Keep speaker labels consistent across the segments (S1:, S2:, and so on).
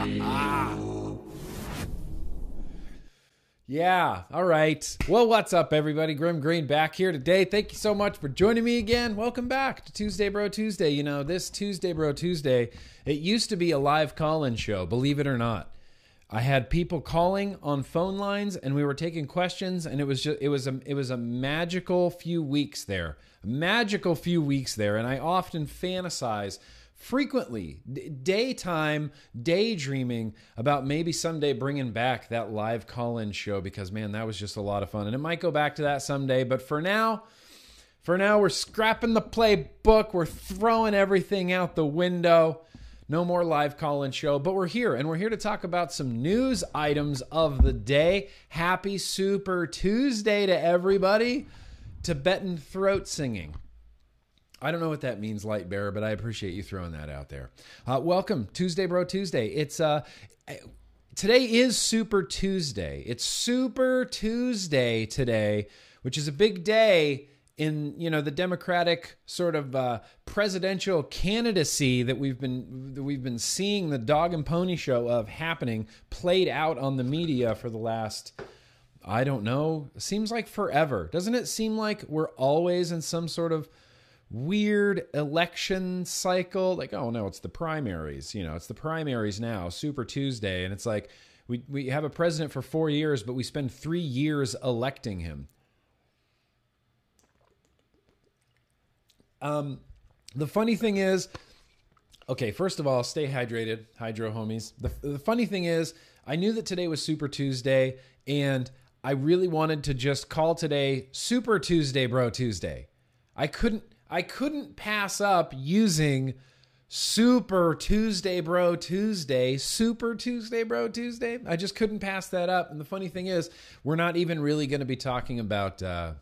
S1: Yeah, all right. Well, what's up, everybody? Grimm Green back here today. Thank you so much for joining me again. Welcome back to Tuesday Bro Tuesday. You know, this Tuesday Bro Tuesday, it used to be a live call in show, believe it or not. I had people calling on phone lines and we were taking questions and it was just it was a it was a magical few weeks there. A magical few weeks there and I often fantasize frequently d- daytime daydreaming about maybe someday bringing back that live call-in show because man that was just a lot of fun. And it might go back to that someday but for now for now we're scrapping the playbook. We're throwing everything out the window. No more live call-in show but we're here and we're here to talk about some news items of the day. Happy super tuesday to everybody. Tibetan throat singing I don't know what that means, light bearer, but I appreciate you throwing that out there. Uh, welcome, Tuesday, Bro Tuesday. It's uh, today is Super Tuesday. It's Super Tuesday today, which is a big day in you know the Democratic sort of uh, presidential candidacy that we've been that we've been seeing the dog and pony show of happening played out on the media for the last. I don't know. Seems like forever. Doesn't it seem like we're always in some sort of weird election cycle. Like oh no it's the primaries you know it's the primaries now super tuesday. And it's like we, we have a president for four years but we spend three years electing him. Um, the funny thing is okay first of all stay hydrated hydro homies. The, the funny thing is i knew that today was super tuesday and i really wanted to just call today super tuesday bro tuesday. I couldn't I couldn't pass up using Super Tuesday Bro Tuesday, Super Tuesday Bro Tuesday. I just couldn't pass that up. And the funny thing is, we're not even really going to be talking about. Uh,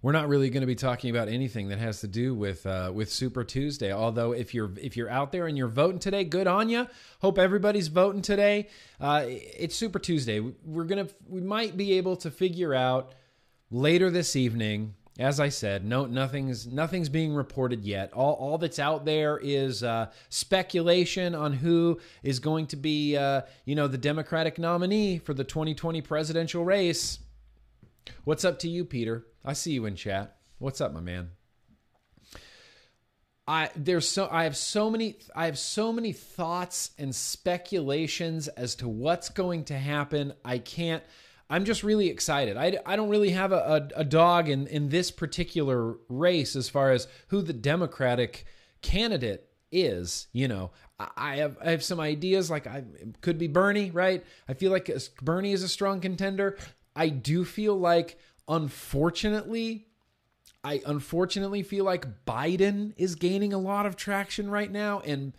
S1: we're not really going to be talking about anything that has to do with uh, with Super Tuesday. Although if you're if you're out there and you're voting today, good on you. Hope everybody's voting today. Uh, it's Super Tuesday. We're gonna we might be able to figure out later this evening as I said, no, nothing's nothing's being reported yet. All, all that's out there is uh, speculation on who is going to be, uh, you know, the Democratic nominee for the 2020 presidential race. What's up to you, Peter? I see you in chat. What's up, my man? I there's so I have so many I have so many thoughts and speculations as to what's going to happen. I can't. I'm just really excited. I, I don't really have a, a, a, dog in, in this particular race as far as who the Democratic candidate is. You know, I have I have some ideas. Like I could be Bernie, right? I feel like Bernie is a strong contender. I do feel like, unfortunately, I unfortunately feel like Biden is gaining a lot of traction right now, and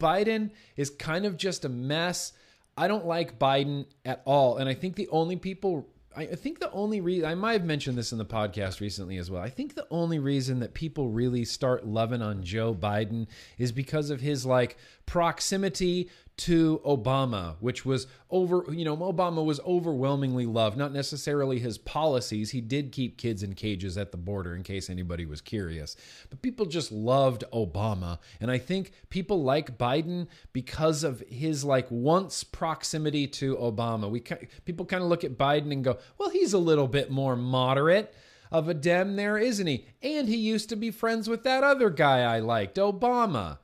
S1: Biden is kind of just a mess I don't like Biden at all. And I think the only people, I think the only reason, I might have mentioned this in the podcast recently as well. I think the only reason that people really start loving on Joe Biden is because of his like proximity to Obama, which was over, you know, Obama was overwhelmingly loved, not necessarily his policies. He did keep kids in cages at the border, in case anybody was curious. But people just loved Obama. And I think people like Biden because of his like once proximity to Obama. We people kind of look at Biden and go, well, he's a little bit more moderate of a Dem there, isn't he? And he used to be friends with that other guy I liked, Obama.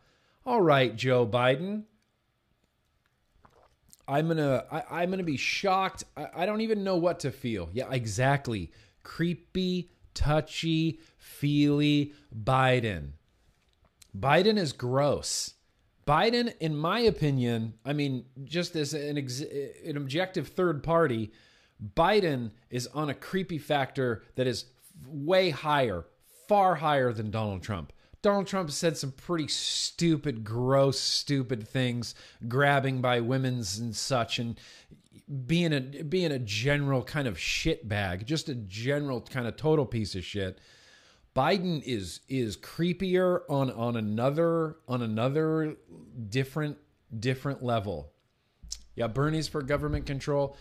S1: All right, Joe Biden, I'm gonna I, am gonna be shocked. I, I don't even know what to feel. Yeah, exactly. Creepy, touchy, feely Biden. Biden is gross. Biden, in my opinion, I mean, just as an, ex- an objective third party, Biden is on a creepy factor that is way higher, far higher than Donald Trump. Donald Trump said some pretty stupid, gross, stupid things, grabbing by women's and such, and being a being a general kind of shit bag, just a general kind of total piece of shit. Biden is is creepier on on another on another different different level. Yeah, Bernie's for government control.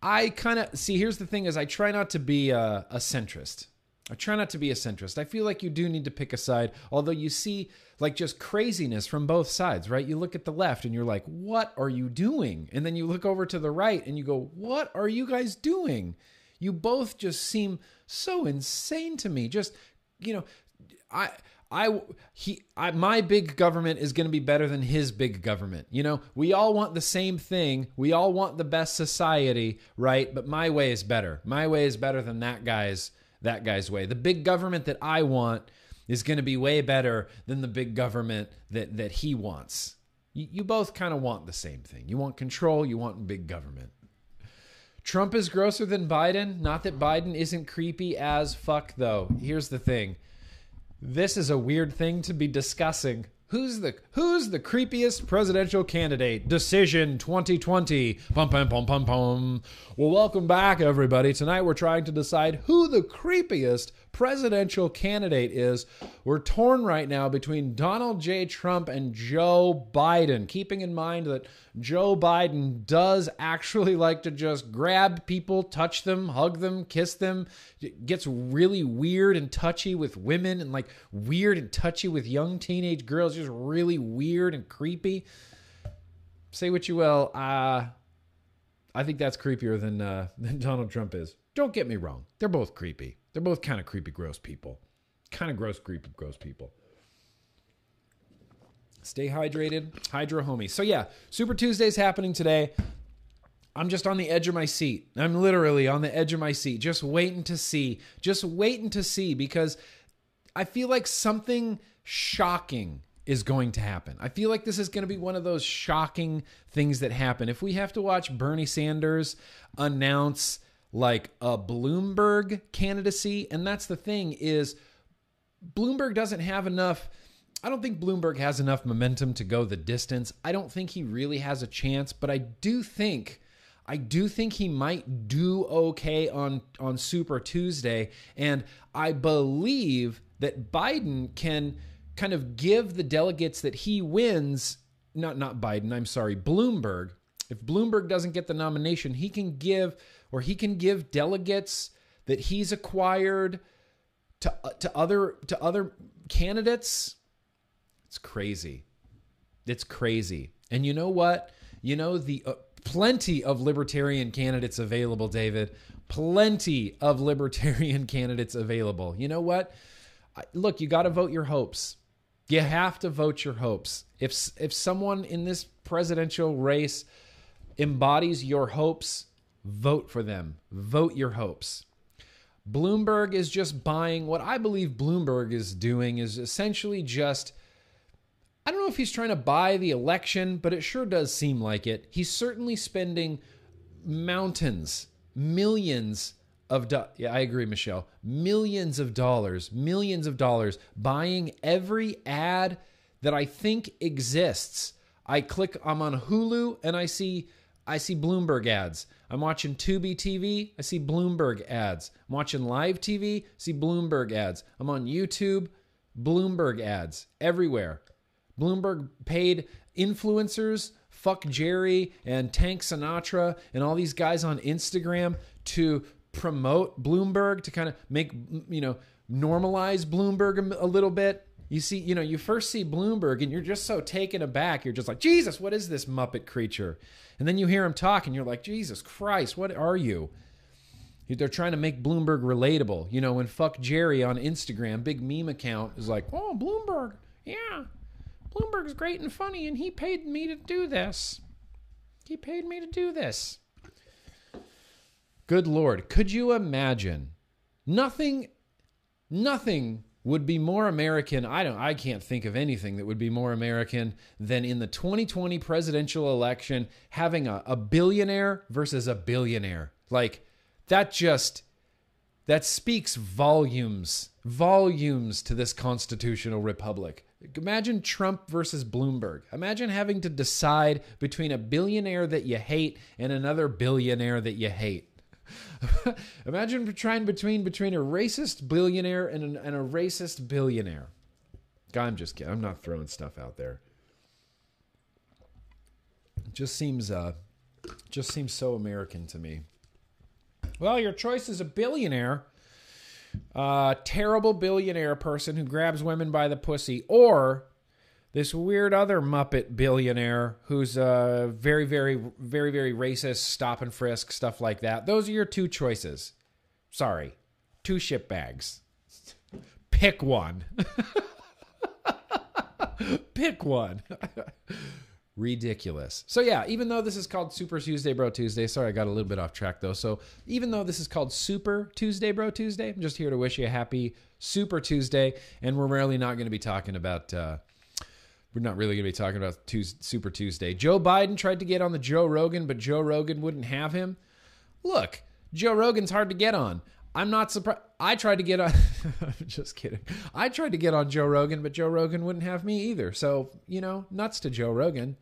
S1: I kind of see. Here's the thing: is I try not to be a, a centrist. I try not to be a centrist. I feel like you do need to pick a side, although you see like just craziness from both sides, right? You look at the left and you're like, what are you doing? And then you look over to the right and you go, what are you guys doing? You both just seem so insane to me. Just, you know, I. I he I, my big government is going to be better than his big government. You know, we all want the same thing. We all want the best society, right? But my way is better. My way is better than that guy's that guy's way. The big government that I want is going to be way better than the big government that that he wants. You, you both kind of want the same thing. You want control, you want big government. Trump is grosser than Biden. Not that Biden isn't creepy as fuck, though. Here's the thing this is a weird thing to be discussing. Who's the who's the creepiest presidential candidate? Decision 2020. Pum pum pum pum pum. Well, welcome back everybody. Tonight we're trying to decide who the creepiest presidential candidate is. We're torn right now between Donald J. Trump and Joe Biden, keeping in mind that Joe Biden does actually like to just grab people, touch them, hug them, kiss them, it gets really weird and touchy with women and like weird and touchy with young teenage girls, just really weird and creepy. Say what you will, uh, I think that's creepier than uh, than Donald Trump is. Don't get me wrong; they're both creepy. They're both kind of creepy, gross people. Kind of gross, creepy, gross people. Stay hydrated, Hydro Homie. So yeah, Super Tuesday's happening today. I'm just on the edge of my seat. I'm literally on the edge of my seat, just waiting to see, just waiting to see because I feel like something shocking is going to happen. I feel like this is going to be one of those shocking things that happen. If we have to watch Bernie Sanders announce like a Bloomberg candidacy. And that's the thing is Bloomberg doesn't have enough I don't think Bloomberg has enough momentum to go the distance. I don't think he really has a chance, but I do think I do think he might do okay on on Super Tuesday and I believe that Biden can kind of give the delegates that he wins not not Biden, I'm sorry, Bloomberg. If Bloomberg doesn't get the nomination, he can give or he can give delegates that he's acquired to to other to other candidates. It's crazy. It's crazy. And you know what? You know the uh, plenty of libertarian candidates available, David. Plenty of libertarian candidates available. You know what? Look, you got to vote your hopes. You have to vote your hopes. If if someone in this presidential race embodies your hopes, vote for them. Vote your hopes. Bloomberg is just buying what I believe Bloomberg is doing is essentially just I don't know if he's trying to buy the election, but it sure does seem like it. He's certainly spending mountains, millions of do- yeah, I agree, Michelle. Millions of dollars, millions of dollars buying every ad that I think exists. I click I'm on Hulu and I see I see Bloomberg ads. I'm watching Tubi TV, I see Bloomberg ads. I'm watching live TV, see Bloomberg ads. I'm on YouTube, Bloomberg ads everywhere. Bloomberg paid influencers, fuck Jerry and Tank Sinatra and all these guys on Instagram to promote Bloomberg to kind of make you know normalize Bloomberg a, little bit. You see, you know, you first see Bloomberg and you're just so taken aback. You're just like, Jesus, what is this Muppet creature? And then you hear him talk and you're like, Jesus Christ, what are you? They're trying to make Bloomberg relatable. You know, when fuck Jerry on Instagram, big meme account is like, oh, Bloomberg, yeah, Bloomberg's great and funny, and he paid me to do this. He paid me to do this. Good Lord, could you imagine? Nothing, nothing would be more American. I don't I can't think of anything that would be more American than in the 2020 presidential election having a, a billionaire versus a billionaire. Like that just that speaks volumes, volumes to this constitutional republic. Imagine Trump versus Bloomberg. Imagine having to decide between a billionaire that you hate and another billionaire that you hate. Imagine trying between between a racist billionaire and, an, and a racist billionaire. I'm just kidding. I'm not throwing stuff out there. It just seems uh just seems so American to me. Well, your choice is a billionaire. uh, terrible billionaire person who grabs women by the pussy, or this weird other Muppet billionaire who's uh, very, very, very, very racist, stop and frisk, stuff like that. Those are your two choices. Sorry. Two ship bags. Pick one. Pick one. Ridiculous. So yeah, even though this is called Super Tuesday Bro Tuesday, sorry I got a little bit off track though. So even though this is called Super Tuesday Bro Tuesday, I'm just here to wish you a happy Super Tuesday, and we're really not going to be talking about. Uh, we're not really going to be talking about Tuesday, Super Tuesday. Joe Biden tried to get on the Joe Rogan, but Joe Rogan wouldn't have him. Look, Joe Rogan's hard to get on. I'm not surprised. I tried to get on. I'm just kidding. I tried to get on Joe Rogan, but Joe Rogan wouldn't have me either. So, you know, nuts to Joe Rogan.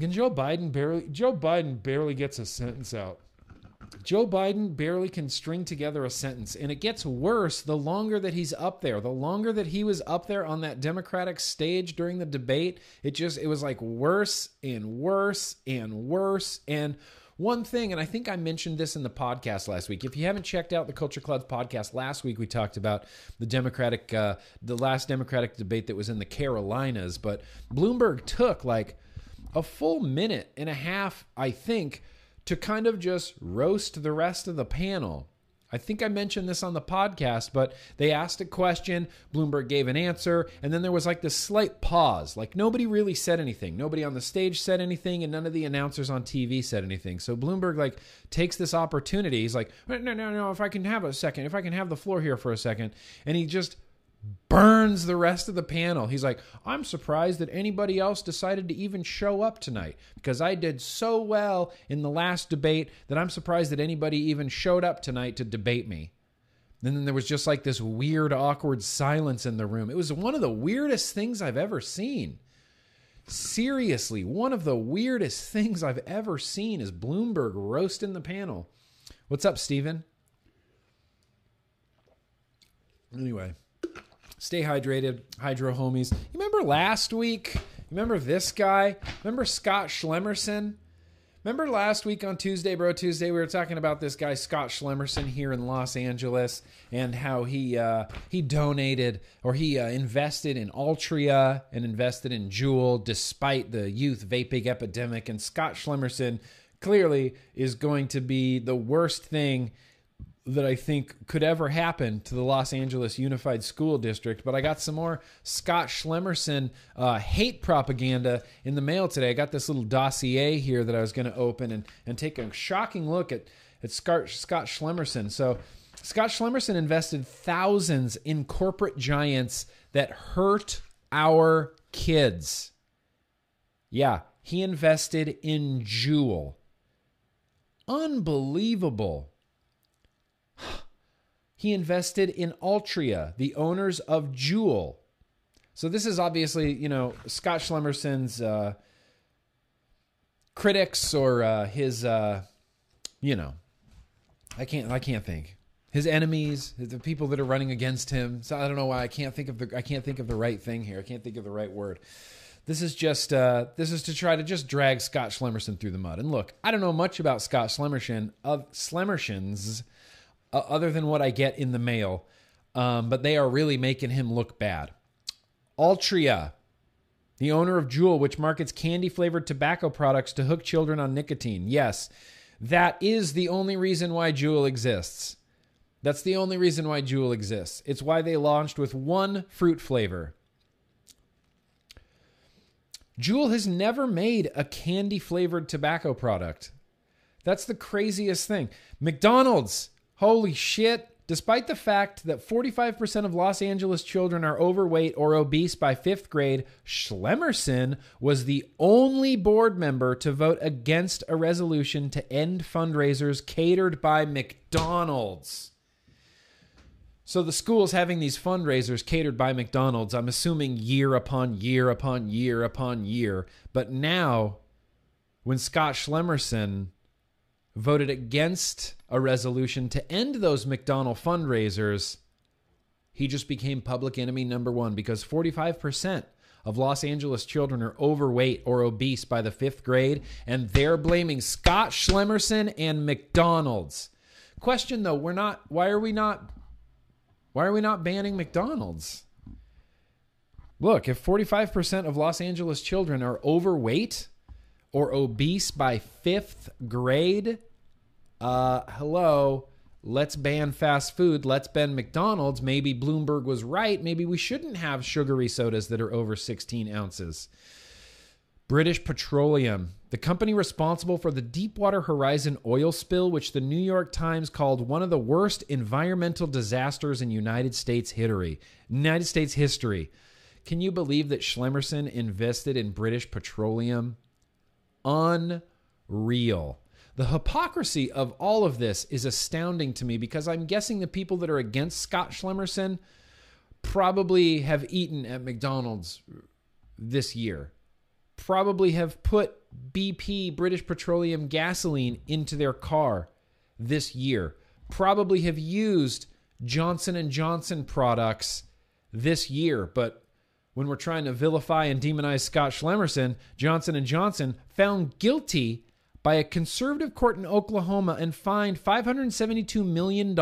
S1: Can Joe Biden barely Joe Biden barely gets a sentence out. Joe Biden barely can string together a sentence, and it gets worse the longer that he's up there. The longer that he was up there on that Democratic stage during the debate, it just it was like worse and worse and worse. And one thing, and I think I mentioned this in the podcast last week. If you haven't checked out the Culture Clouds podcast last week, we talked about the Democratic, uh, the last Democratic debate that was in the Carolinas. But Bloomberg took like a full minute and a half, I think to kind of just roast the rest of the panel. I think I mentioned this on the podcast, but they asked a question, Bloomberg gave an answer, and then there was like this slight pause. Like nobody really said anything. Nobody on the stage said anything, and none of the announcers on TV said anything. So Bloomberg like takes this opportunity. He's like, no, no, no, if I can have a second, if I can have the floor here for a second. And he just burns the rest of the panel. He's like, I'm surprised that anybody else decided to even show up tonight because I did so well in the last debate that I'm surprised that anybody even showed up tonight to debate me. And then there was just like this weird, awkward silence in the room. It was one of the weirdest things I've ever seen. Seriously, one of the weirdest things I've ever seen is Bloomberg roasting the panel. What's up, Steven? Anyway, Stay hydrated, hydro homies. You remember last week? Remember this guy? Remember Scott Schlemerson? Remember last week on Tuesday, Bro Tuesday, we were talking about this guy Scott Schlemerson here in Los Angeles and how he uh, he donated or he uh, invested in Altria and invested in Juul despite the youth vaping epidemic. And Scott Schlemerson clearly is going to be the worst thing that I think could ever happen to the Los Angeles Unified School District. But I got some more Scott Schlemerson uh, hate propaganda in the mail today. I got this little dossier here that I was going to open and, and take a shocking look at, at Scott, Scott Schlemerson. So, Scott Schlemerson invested thousands in corporate giants that hurt our kids. Yeah, he invested in Juul. Unbelievable. He invested in Altria, the owners of Juul. So this is obviously, you know, Scott Schlemerson's uh, critics or uh, his, uh, you know, I can't, I can't think his enemies, the people that are running against him. So I don't know why I can't think of the, I can't think of the right thing here. I can't think of the right word. This is just, uh, this is to try to just drag Scott Schlemerson through the mud. And look, I don't know much about Scott Schlemerson of Schlemerson's uh, other than what I get in the mail. Um, but they are really making him look bad. Altria, the owner of Juul, which markets candy flavored tobacco products to hook children on nicotine. Yes, that is the only reason why Juul exists. That's the only reason why Juul exists. It's why they launched with one fruit flavor. Juul has never made a candy flavored tobacco product. That's the craziest thing. McDonald's Holy shit. Despite the fact that 45% of Los Angeles children are overweight or obese by fifth grade, Schlemmerson was the only board member to vote against a resolution to end fundraisers catered by McDonald's. So the school's having these fundraisers catered by McDonald's, I'm assuming year upon year upon year upon year. But now, when Scott Schlemerson voted against a resolution to end those McDonald fundraisers, he just became public enemy number one because 45% of Los Angeles children are overweight or obese by the fifth grade, and they're blaming Scott Schlemerson and McDonald's. Question though, we're not. Why are we not? Why are we not banning McDonald's? Look, if 45% of Los Angeles children are overweight or obese by fifth grade, uh, hello, let's ban fast food. Let's ban McDonald's. Maybe Bloomberg was right. Maybe we shouldn't have sugary sodas that are over 16 ounces. British Petroleum, the company responsible for the Deepwater Horizon oil spill, which the New York Times called one of the worst environmental disasters in United States history. United States history. Can you believe that Schlemerson invested in British Petroleum? Unreal. The hypocrisy of all of this is astounding to me because I'm guessing the people that are against Scott Schlemerson probably have eaten at McDonald's this year, probably have put BP British Petroleum gasoline into their car this year, probably have used Johnson and Johnson products this year, but when we're trying to vilify and demonize Scott Schlemerson, Johnson and Johnson found guilty by a conservative court in Oklahoma and fined $572 million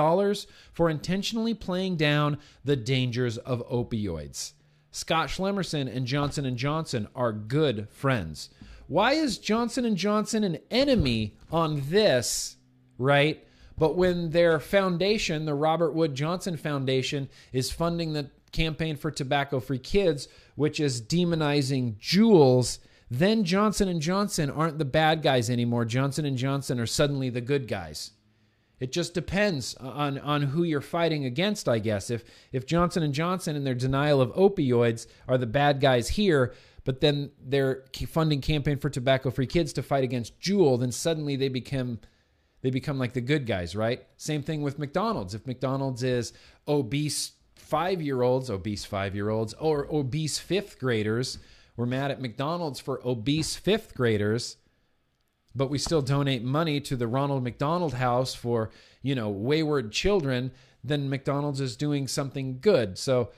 S1: for intentionally playing down the dangers of opioids. Scott Schlemerson and Johnson & Johnson are good friends. Why is Johnson & Johnson an enemy on this, right? But when their foundation, the Robert Wood Johnson Foundation, is funding the campaign for tobacco-free kids, which is demonizing Juuls, then Johnson and Johnson aren't the bad guys anymore. Johnson and Johnson are suddenly the good guys. It just depends on on who you're fighting against, I guess. If if Johnson and Johnson and their denial of opioids are the bad guys here, but then they're funding campaign for tobacco-free kids to fight against Juul, then suddenly they become they become like the good guys, right? Same thing with McDonald's. If McDonald's is obese 5-year-olds, obese 5-year-olds or obese 5th graders, we're mad at McDonald's for obese fifth graders, but we still donate money to the Ronald McDonald House for, you know, wayward children, then McDonald's is doing something good. So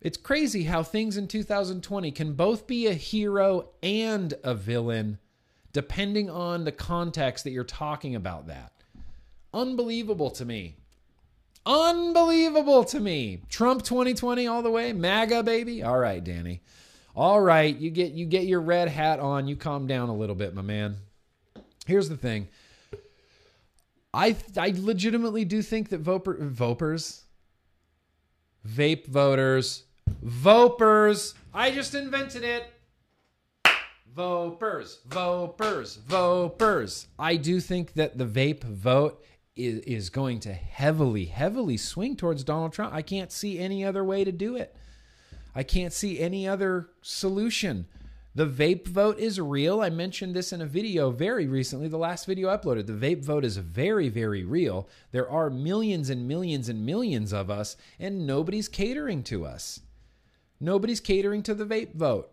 S1: it's crazy how things in 2020 can both be a hero and a villain, depending on the context that you're talking about that. Unbelievable to me. Unbelievable to me. Trump 2020 all the way, MAGA baby. All right, Danny. All right, you get you get your red hat on. You calm down a little bit, my man. Here's the thing. I I legitimately do think that voper, vopers, vape voters, vopers. I just invented it. Vopers, vopers, vopers. I do think that the vape vote is, is going to heavily, heavily swing towards Donald Trump. I can't see any other way to do it. I can't see any other solution. The vape vote is real. I mentioned this in a video very recently, the last video I uploaded. The vape vote is very, very real. There are millions and millions and millions of us, and nobody's catering to us. Nobody's catering to the vape vote.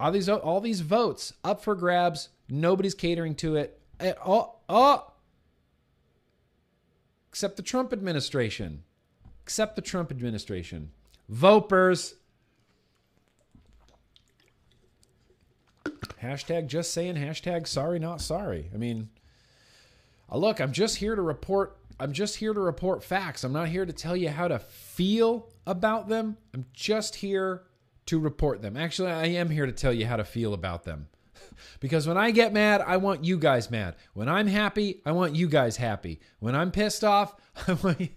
S1: All these, all these votes up for grabs, nobody's catering to it. Oh, oh, except the Trump administration. Except the Trump administration. Vopers. Hashtag just saying, hashtag sorry, not sorry. I mean, uh, look, I'm just here to report. I'm just here to report facts. I'm not here to tell you how to feel about them. I'm just here to report them. Actually, I am here to tell you how to feel about them. Because when I get mad, I want you guys mad. When I'm happy, I want you guys happy. When I'm pissed off, I want you,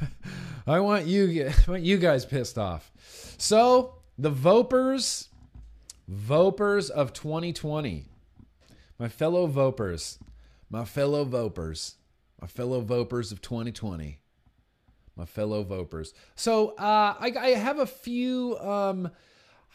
S1: I want you, I want you guys pissed off. So the Vopers, Vopers of 2020, my fellow Vopers, my fellow Vopers, my fellow Vopers of 2020, my fellow Vopers. So uh, I, I have a few. Um,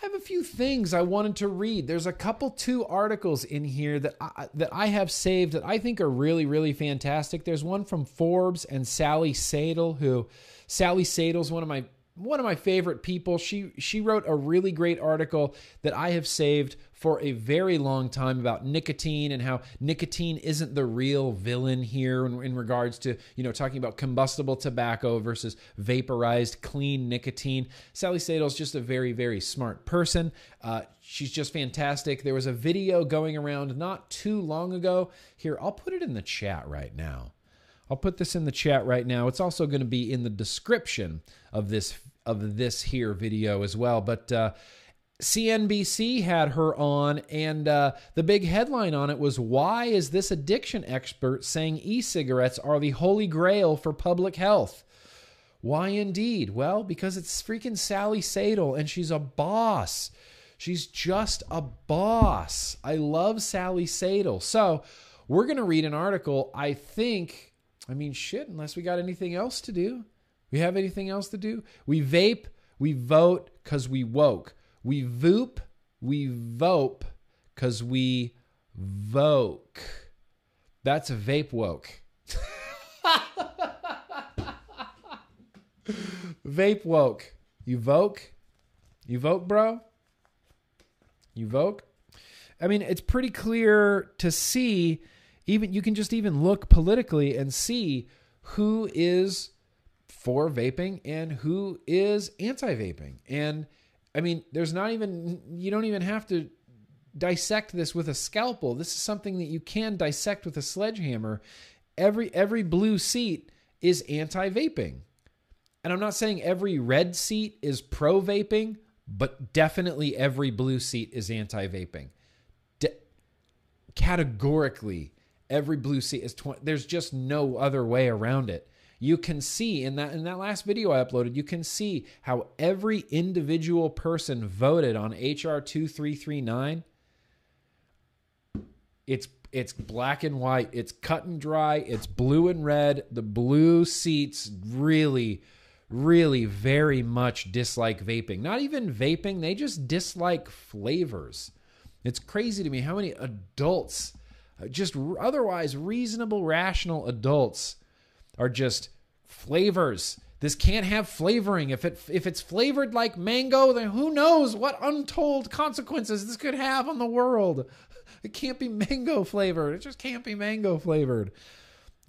S1: I have a few things I wanted to read. There's a couple two articles in here that I, that I have saved that I think are really really fantastic. There's one from Forbes and Sally Satel who Sally Satel's one of my one of my favorite people. She she wrote a really great article that I have saved for a very long time about nicotine and how nicotine isn't the real villain here in, in regards to, you know, talking about combustible tobacco versus vaporized clean nicotine. Sally Satel is just a very, very smart person. Uh, she's just fantastic. There was a video going around not too long ago. Here, I'll put it in the chat right now. I'll put this in the chat right now. It's also going to be in the description of this of this here video as well. But uh, CNBC had her on, and uh, the big headline on it was Why is this addiction expert saying e cigarettes are the holy grail for public health? Why indeed? Well, because it's freaking Sally Satel, and she's a boss. She's just a boss. I love Sally Satel. So, we're going to read an article. I think, I mean, shit, unless we got anything else to do. We have anything else to do? We vape, we vote because we woke. We voop, we vope because we voke. That's a vape woke. vape woke. You voke? You vote, bro? You vote? I mean, it's pretty clear to see, even you can just even look politically and see who is for vaping and who is anti vaping. And I mean, there's not even, you don't even have to dissect this with a scalpel. This is something that you can dissect with a sledgehammer. Every every blue seat is anti-vaping. And I'm not saying every red seat is pro vaping, but definitely every blue seat is anti-vaping. De- categorically, every blue seat is 20 there's just no other way around it you can see in that in that last video I uploaded, you can see how every individual person voted on HR 2339. It's it's black and white, it's cut and dry, it's blue and red. The blue seats really really very much dislike vaping. Not even vaping, they just dislike flavors. It's crazy to me how many adults, uh, just otherwise reasonable, rational adults, are just flavors. This can't have flavoring. If it if it's flavored like mango, then who knows what untold consequences this could have on the world. It can't be mango flavored. It just can't be mango flavored.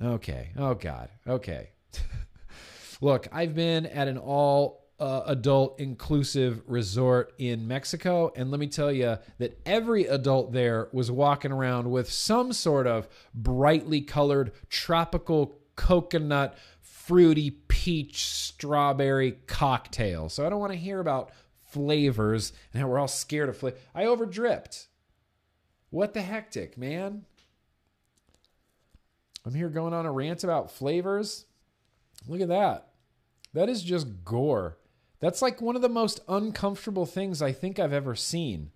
S1: Okay. Oh God. Okay. Look, I've been at an all uh, adult inclusive resort in Mexico. And let me tell you that every adult there was walking around with some sort of brightly colored tropical coconut fruity peach strawberry cocktail. So I don't want to hear about flavors and how we're all scared of flavor. I overdripped. What the hectic, man? I'm here going on a rant about flavors. Look at that. That is just gore. That's like one of the most uncomfortable things I think I've ever seen.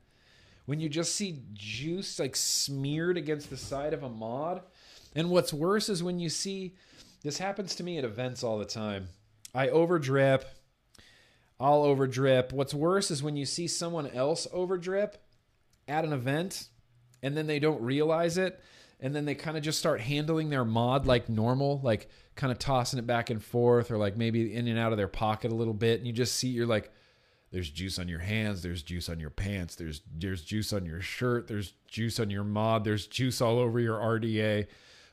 S1: When you just see juice like smeared against the side of a mod. And what's worse is when you see this happens to me at events all the time. I overdrip. I'll overdrip. What's worse is when you see someone else overdrip at an event and then they don't realize it and then they kind of just start handling their mod like normal, like kind of tossing it back and forth or like maybe in and out of their pocket a little bit and you just see you're like there's juice on your hands, there's juice on your pants, there's there's juice on your shirt, there's juice on your mod, there's juice all over your RDA.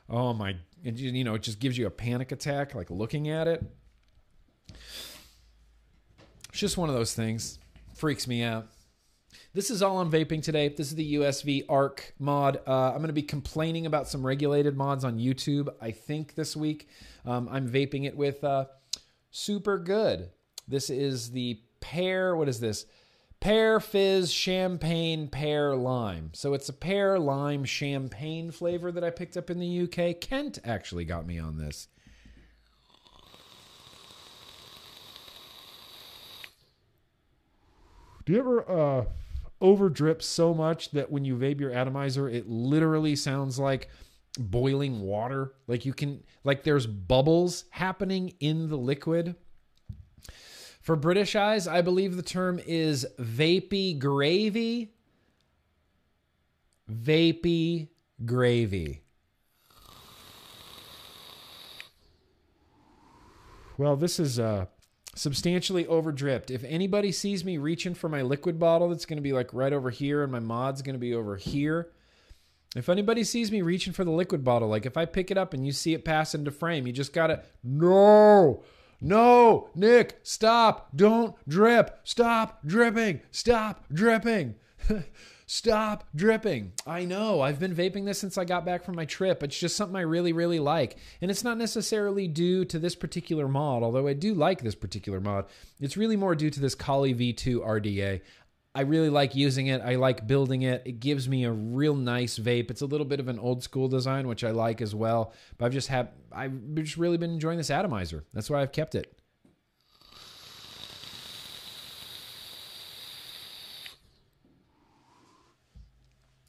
S1: Oh my and you know it just gives you a panic attack like looking at it. It's just one of those things. Freaks me out. This is all on vaping today. This is the usv arc mod. Uh, i'm going to be complaining about some regulated mods on youtube i think this week. Um, i'm vaping it with uh, super good. This is the pear what is this pear fizz champagne pear lime. So it's a pear lime champagne flavor that I picked up in the UK. Kent actually got me on this. Do you ever uh, over drip so much that when you vape your atomizer, it literally sounds like boiling water? Like you can, like there's bubbles happening in the liquid. For British eyes, I believe the term is vapey gravy. Vapey gravy. Well, this is uh, substantially over dripped. If anybody sees me reaching for my liquid bottle, that's going to be like right over here, and my mod's going to be over here. If anybody sees me reaching for the liquid bottle, like if I pick it up and you see it pass into frame, you just gotta, no, no, Nick, stop, don't drip, stop dripping, stop dripping. Stop dripping. I know. I've been vaping this since I got back from my trip. It's just something I really, really like. And it's not necessarily due to this particular mod, although I do like this particular mod. It's really more due to this Kali V2 RDA. I really like using it. I like building it. It gives me a real nice vape. It's a little bit of an old school design, which I like as well. But I've just had I've just really been enjoying this atomizer. That's why I've kept it.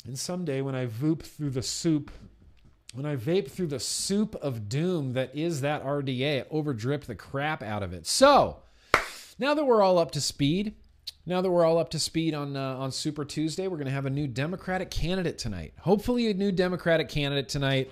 S1: And someday when I voop through the soup, when I vape through the soup of doom that is that RDA, over overdrip the crap out of it. So now that we're all up to speed, now that we're all up to speed on uh, on Super Tuesday, we're going to have a new Democratic candidate tonight. Hopefully, a new Democratic candidate tonight.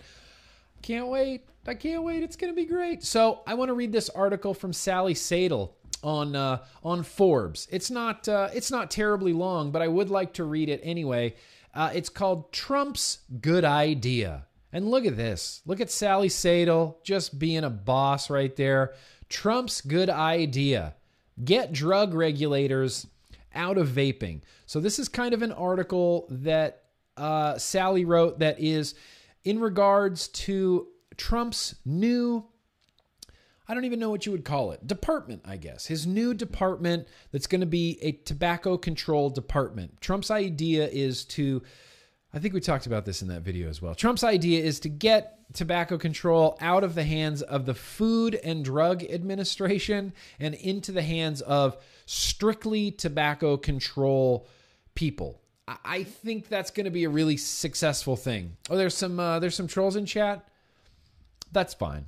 S1: Can't wait! I can't wait! It's going to be great. So I want to read this article from Sally Satel on uh, on Forbes. It's not uh, it's not terribly long, but I would like to read it anyway. Uh, it's called Trump's Good Idea. And look at this. Look at Sally Satel just being a boss right there. Trump's good idea. Get drug regulators out of vaping. So, this is kind of an article that uh, Sally wrote that is in regards to Trump's new I don't even know what you would call it. Department, I guess. His new department that's going to be a tobacco control department. Trump's idea is to, I think we talked about this in that video as well. Trump's idea is to get tobacco control out of the hands of the Food and Drug Administration and into the hands of strictly tobacco control people. I think that's going to be a really successful thing. Oh, there's some uh, there's some trolls in chat. That's fine.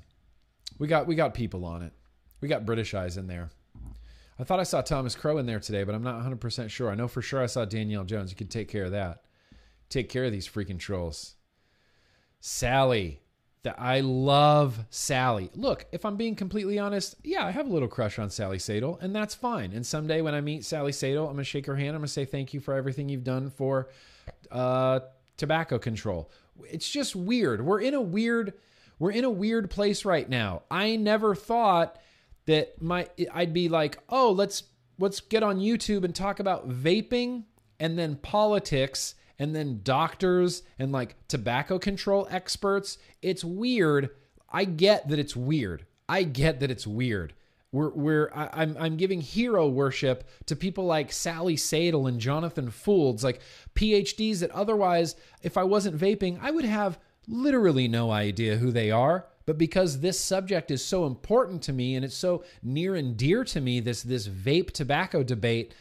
S1: We got we got people on it. We got British eyes in there. I thought I saw Thomas Crow in there today, but I'm not 100% sure. I know for sure I saw Danielle Jones. You can take care of that. Take care of these freaking trolls. Sally. That I love Sally. Look, if I'm being completely honest, yeah, I have a little crush on Sally Satel, and that's fine. And someday when I meet Sally Satel, I'm gonna shake her hand. I'm gonna say thank you for everything you've done for uh, tobacco control. It's just weird. We're in a weird we're in a weird place right now. I never thought that my I'd be like, "Oh, let's let's get on YouTube and talk about vaping and then politics and then doctors and like tobacco control experts." It's weird. I get that it's weird. I get that it's weird. We're, we're I, I'm I'm giving hero worship to people like Sally Satel and Jonathan Foulds, like PhDs that otherwise, if I wasn't vaping, I would have literally no idea who they are but because this subject is so important to me and it's so near and dear to me this this vape tobacco debate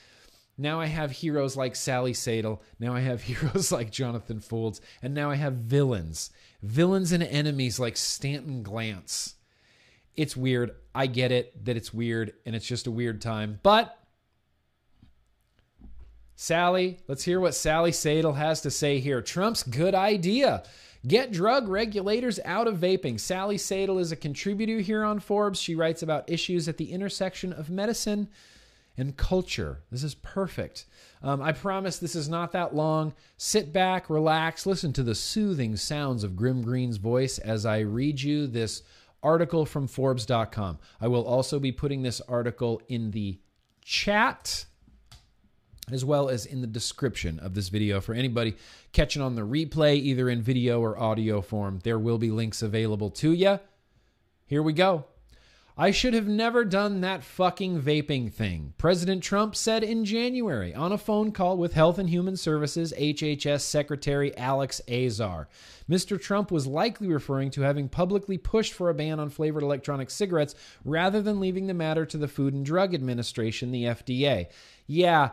S1: now I have heroes like Sally Satel. Now I have heroes like Jonathan Foulds. And now I have villains. Villains and enemies like Stanton Glantz. It's weird. I get it that it's weird and it's just a weird time. But Sally, let's hear what Sally Satel has to say here. Trump's good idea. Get drug regulators out of vaping. Sally Sadel is a contributor here on Forbes. She writes about issues at the intersection of medicine and culture. This is perfect. Um, I promise this is not that long. Sit back, relax, listen to the soothing sounds of Grimm Green's voice as I read you this article from Forbes.com. I will also be putting this article in the chat as well as in the description of this video for anybody catching on the replay, either in video or audio form. There will be links available to you. Here we go. I should have never done that fucking vaping thing, President Trump said in January on a phone call with Health and Human Services HHS Secretary Alex Azar. Mr. Trump was likely referring to having publicly pushed for a ban on flavored electronic cigarettes rather than leaving the matter to the Food and Drug Administration, the FDA. Yeah,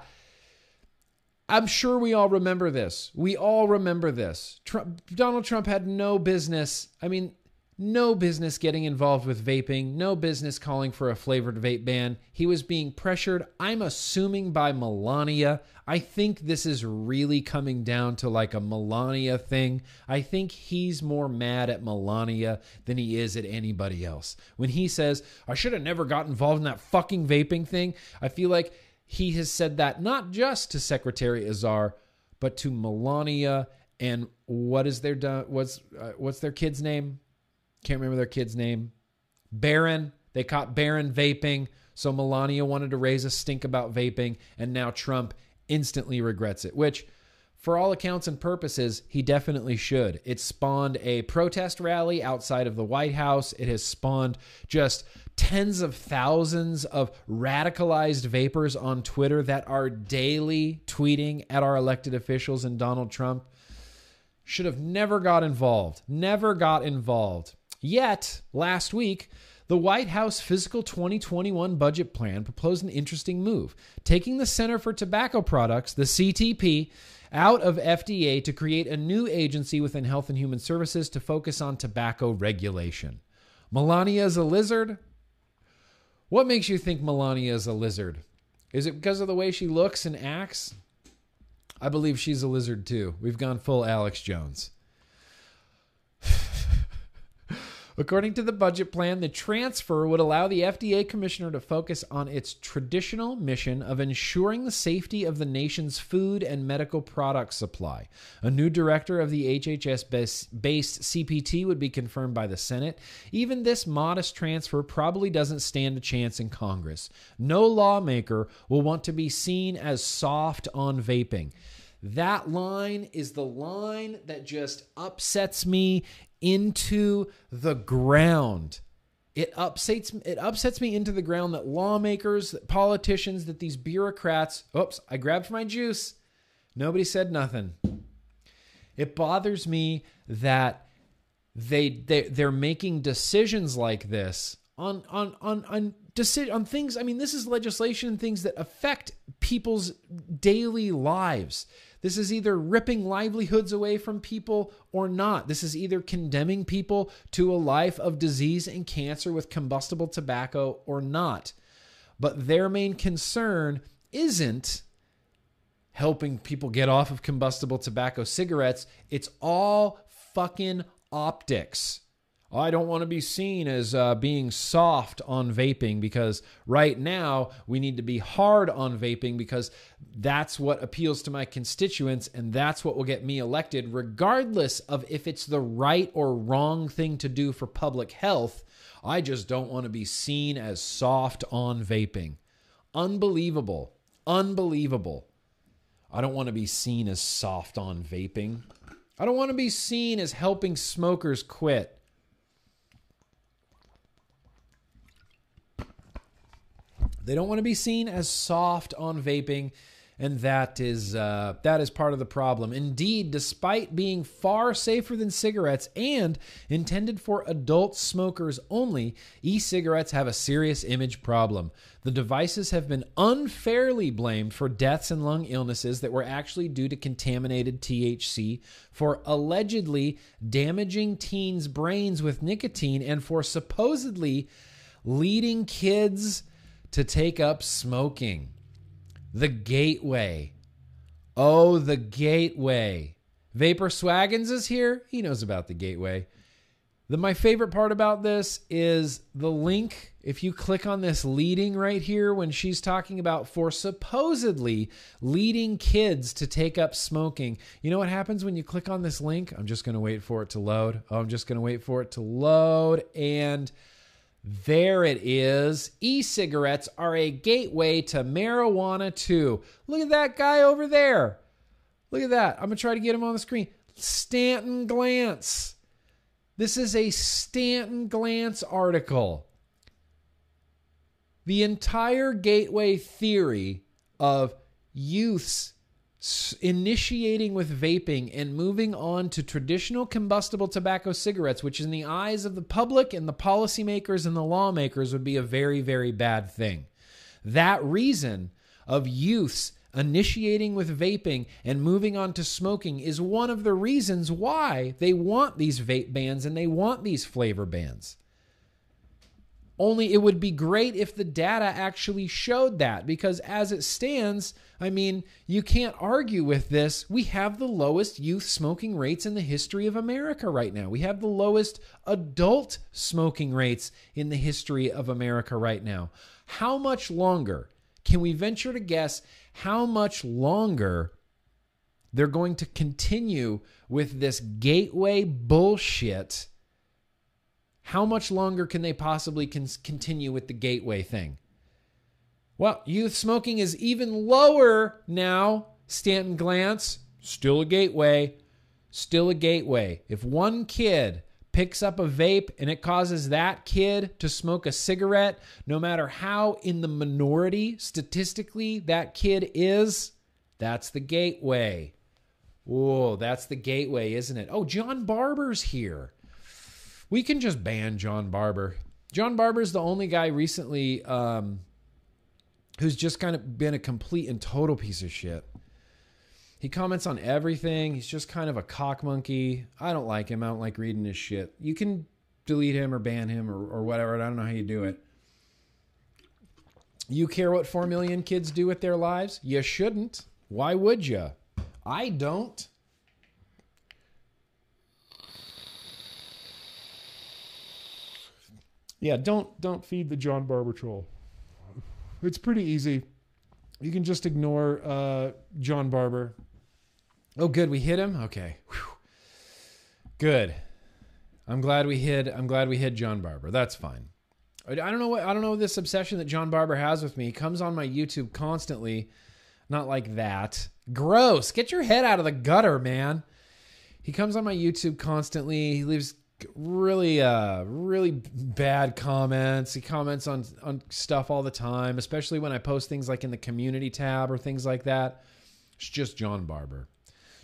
S1: I'm sure we all remember this. We all remember this. Trump, Donald Trump had no business. I mean, no business getting involved with vaping, no business calling for a flavored vape ban. He was being pressured, I'm assuming, by Melania. I think this is really coming down to like a Melania thing. I think he's more mad at Melania than he is at anybody else. When he says, I should have never got involved in that fucking vaping thing, I feel like he has said that not just to Secretary Azar, but to Melania and what is their what's uh, what's their kid's name? Can't remember their kid's name. Barron. They caught Barron vaping. So Melania wanted to raise a stink about vaping, and now Trump instantly regrets it, which, for all accounts and purposes, he definitely should. It spawned a protest rally outside of the White House. It has spawned just tens of thousands of radicalized vapers on Twitter that are daily tweeting at our elected officials and Donald Trump. Should have never got involved. Never got involved. Yet, last week, the White House Fiscal 2021 budget plan proposed an interesting move, taking the Center for Tobacco Products, the CTP, out of FDA to create a new agency within Health and Human Services to focus on tobacco regulation. Melania is a lizard? What makes you think Melania is a lizard? Is it because of the way she looks and acts? I believe she's a lizard too. We've gone full Alex Jones. According to the budget plan, the transfer would allow the FDA commissioner to focus on its traditional mission of ensuring the safety of the nation's food and medical product supply. A new director of the HHS based CPT would be confirmed by the Senate. Even this modest transfer probably doesn't stand a chance in Congress. No lawmaker will want to be seen as soft on vaping. That line is the line that just upsets me into the ground. It upsets it upsets me into the ground that lawmakers, that politicians, that these bureaucrats. Oops, I grabbed my juice. Nobody said nothing. It bothers me that they they they're making decisions like this on on on on decision on things. I mean, this is legislation things that affect people's daily lives. This is either ripping livelihoods away from people or not. This is either condemning people to a life of disease and cancer with combustible tobacco or not. But their main concern isn't helping people get off of combustible tobacco cigarettes. It's all fucking optics. I don't want to be seen as uh, being soft on vaping because right now we need to be hard on vaping because that's what appeals to my constituents and that's what will get me elected, regardless of if it's the right or wrong thing to do for public health. I just don't want to be seen as soft on vaping. Unbelievable. Unbelievable. I don't want to be seen as soft on vaping. I don't want to be seen as helping smokers quit. They don't want to be seen as soft on vaping, and that is uh, that is part of the problem. Indeed, despite being far safer than cigarettes and intended for adult smokers only, e-cigarettes have a serious image problem. The devices have been unfairly blamed for deaths and lung illnesses that were actually due to contaminated THC, for allegedly damaging teens' brains with nicotine, and for supposedly leading kids to take up smoking. The gateway. Oh, the gateway. Vapor Swaggins is here. He knows about the gateway. The, my favorite part about this is the link. If you click on this leading right here, when she's talking about for supposedly leading kids to take up smoking, you know what happens when you click on this link? I'm just going to wait for it to load. Oh, I'm just going to wait for it to load. And there it is. E cigarettes are a gateway to marijuana, too. Look at that guy over there. Look at that. I'm going to try to get him on the screen. Stanton Glantz. This is a Stanton Glantz article. The entire gateway theory of youths initiating with vaping and moving on to traditional combustible tobacco cigarettes, which in the eyes of the public and the policymakers and the lawmakers would be a very, very bad thing. That reason of youths initiating with vaping and moving on to smoking is one of the reasons why they want these vape bans and they want these flavor bans. Only it would be great if the data actually showed that because as it stands, I mean, you can't argue with this. We have the lowest youth smoking rates in the history of America right now. We have the lowest adult smoking rates in the history of America right now. How much longer can we venture to guess how much longer they're going to continue with this gateway bullshit? How much longer can they possibly con- continue with the gateway thing? Well, youth smoking is even lower now. Stanton Glantz, still a gateway, still a gateway. If one kid picks up a vape and it causes that kid to smoke a cigarette, no matter how in the minority statistically that kid is, that's the gateway. Whoa, that's the gateway, isn't it? Oh, John Barber's here we can just ban John Barber. John Barber is the only guy recently um, who's just kind of been a complete and total piece of shit. He comments on everything. He's just kind of a cock monkey. I don't like him. I don't like reading his shit. You can delete him or ban him or, or whatever. I don't know how you do it. You care what 4 million kids do with their lives? You shouldn't. Why would you? I don't. Yeah, don't don't feed the John Barber troll. It's pretty easy. You can just ignore uh, John Barber. Oh, good, we hit him. Okay, Whew. good. I'm glad we hit. I'm glad we hit John Barber. That's fine. I don't know what I don't know this obsession that John Barber has with me. He comes on my YouTube constantly. Not like that. Gross. Get your head out of the gutter, man. He comes on my YouTube constantly. He leaves really uh really bad comments. He comments on on stuff all the time especially when i post things like in the community tab or things like that. It's just john barber.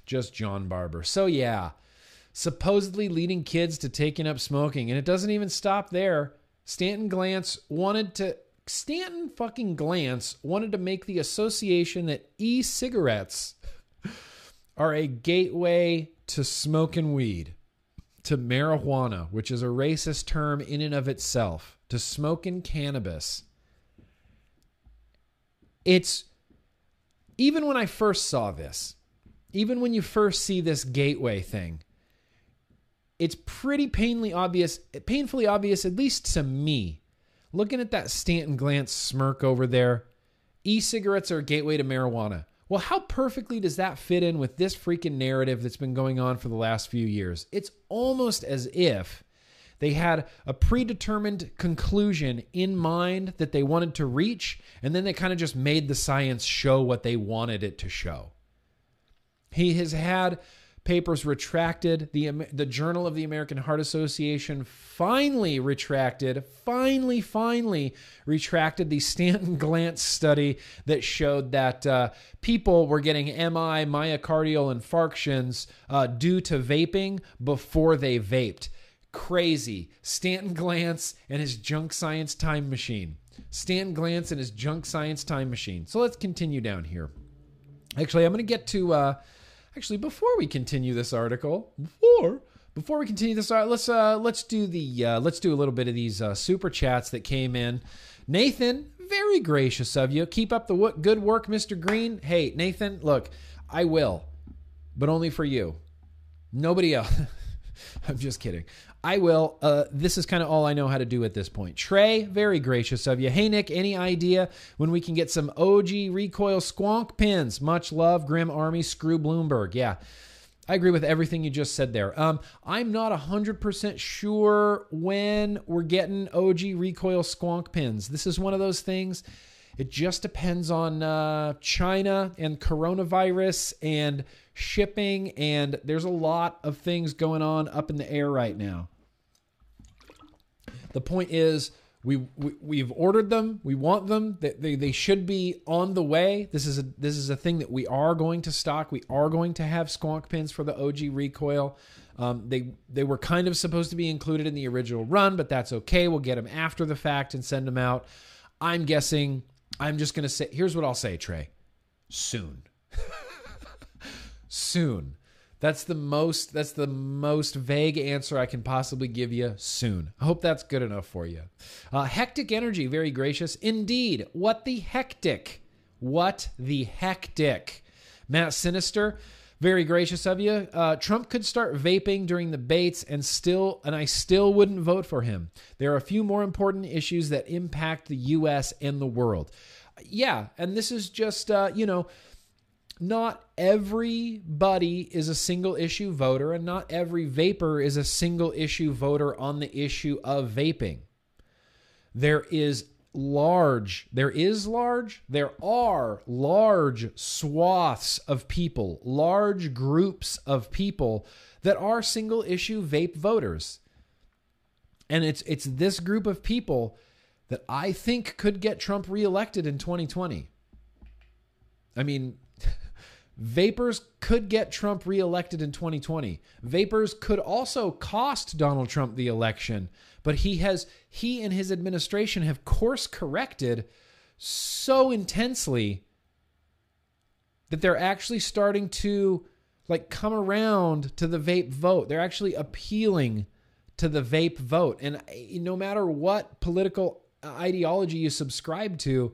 S1: Just john barber. So yeah supposedly leading kids to taking up smoking and it doesn't even stop there. Stanton glantz wanted to stanton fucking glantz wanted to make the association that e-cigarettes are a gateway to smoking weed to marijuana, which is a racist term in and of itself, to smoking cannabis. It's even when I first saw this, even when you first see this gateway thing, it's pretty painfully obvious, painfully obvious, at least to me. Looking at that Stanton Glantz smirk over there, e cigarettes are a gateway to marijuana. Well, how perfectly does that fit in with this freaking narrative that's been going on for the last few years? It's almost as if they had a predetermined conclusion in mind that they wanted to reach, and then they kind of just made the science show what they wanted it to show. He has had papers retracted. The, the Journal of the American Heart Association finally retracted, finally, finally retracted the Stanton Glantz study that showed that uh, people were getting MI, myocardial infarctions, uh, due to vaping before they vaped. Crazy. Stanton Glantz and his junk science time machine. Stanton Glantz and his junk science time machine. So let's continue down here. Actually, I'm going to get to. Uh, Actually, before we continue this article, before before we continue this, uh, let's uh, let's do the uh, let's do a little bit of these uh, super chats that came in. Nathan, very gracious of you. Keep up the w- good work, Mr. Green. Hey, Nathan, look, I will, but only for you. Nobody else. I'm just kidding. I will. Uh, this is kind of all I know how to do at this point. Trey, very gracious of you. Hey, Nick, any idea when we can get some OG recoil squonk pins? Much love, Grimm Army, Screw Bloomberg. Yeah. I agree with everything you just said there. Um, I'm not 100% sure when we're getting OG recoil squonk pins. This is one of those things. It just depends on uh, China and coronavirus and shipping, and there's a lot of things going on up in the air right now. The point is, we, we have ordered them. We want them. They, they, they should be on the way. This is a this is a thing that we are going to stock. We are going to have squonk pins for the OG recoil. Um, they they were kind of supposed to be included in the original run, but that's okay. We'll get them after the fact and send them out. I'm guessing. I'm just gonna say. Here's what I'll say, Trey. soon. soon. That's the most that's the most vague answer I can possibly give you soon. I hope that's good enough for you. Uh, hectic energy, very gracious. Indeed. What the hectic? What the hectic? Matt Sinister, very gracious of you. Uh, Trump could start vaping during the debates and still and I still wouldn't vote for him. There are a few more important issues that impact the US and the world. Yeah, and this is just uh, you know, not everybody is a single issue voter, and not every vaper is a single issue voter on the issue of vaping. There is large, there is large, there are large swaths of people, large groups of people that are single issue vape voters. And it's it's this group of people that I think could get Trump reelected in 2020. I mean, Vapers could get Trump reelected in 2020. Vapers could also cost Donald Trump the election, but he has he and his administration have course corrected so intensely that they're actually starting to like come around to the vape vote. They're actually appealing to the vape vote. And eh, no matter what political ideology you subscribe to,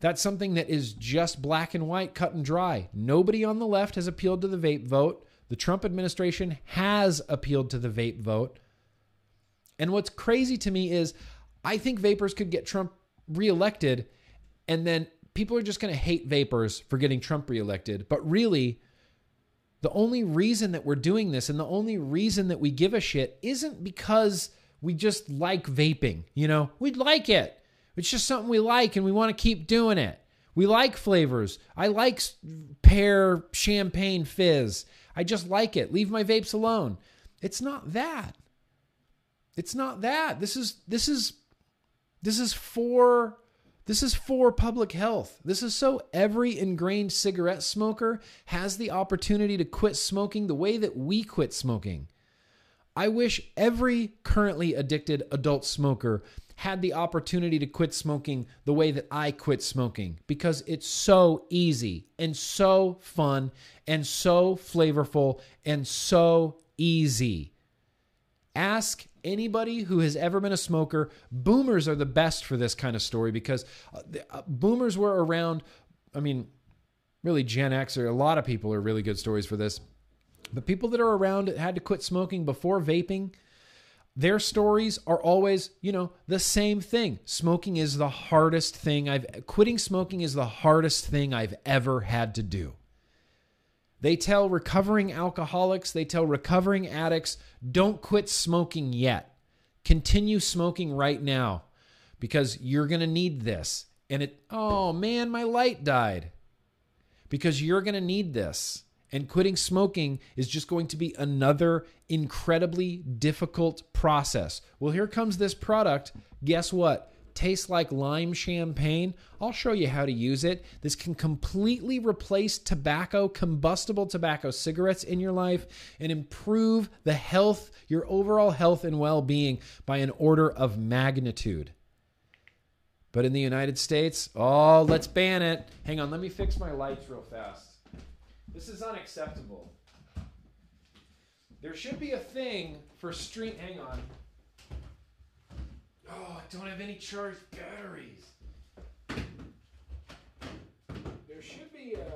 S1: that's something that is just black and white, cut and dry. Nobody on the left has appealed to the vape vote. The Trump administration has appealed to the vape vote. And what's crazy to me is I think vapers could get Trump reelected, and then people are just going to hate vapers for getting Trump reelected. But really, the only reason that we're doing this and the only reason that we give a shit isn't because we just like vaping. You know, we'd like it. It's just something we like and we want to keep doing it. We like flavors. I like pear champagne fizz. I just like it. Leave my vapes alone. It's not that. It's not that. This is this is this is for this is for public health. This is so every ingrained cigarette smoker has the opportunity to quit smoking the way that we quit smoking. I wish every currently addicted adult smoker had the opportunity to quit smoking the way that I quit smoking because it's so easy and so fun and so flavorful and so easy. Ask anybody who has ever been a smoker. Boomers are the best for this kind of story because uh, uh, boomers were around. I mean, really, Gen X or a lot of people are really good stories for this. But people that are around had to quit smoking before vaping their stories are always, you know, the same thing. Smoking is the hardest thing I've quitting smoking is the hardest thing I've ever had to do. They tell recovering alcoholics, they tell recovering addicts, don't quit smoking yet. Continue smoking right now because you're going to need this. And it, oh man, my light died. Because you're going to need this. And quitting smoking is just going to be another incredibly difficult process. Well, here comes this product. Guess what? Tastes like lime champagne. I'll show you how to use it. This can completely replace tobacco, combustible tobacco cigarettes in your life and improve the health, your overall health and well being by an order of magnitude. But in the United States, oh, let's ban it. Hang on, let me fix my lights real fast. This is unacceptable. There should be a thing for stream. Hang on. Oh, I don't have any charged batteries. There should be a.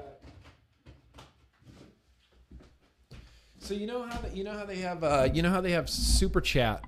S1: So you know how the, you know how they have uh, you know how they have super chat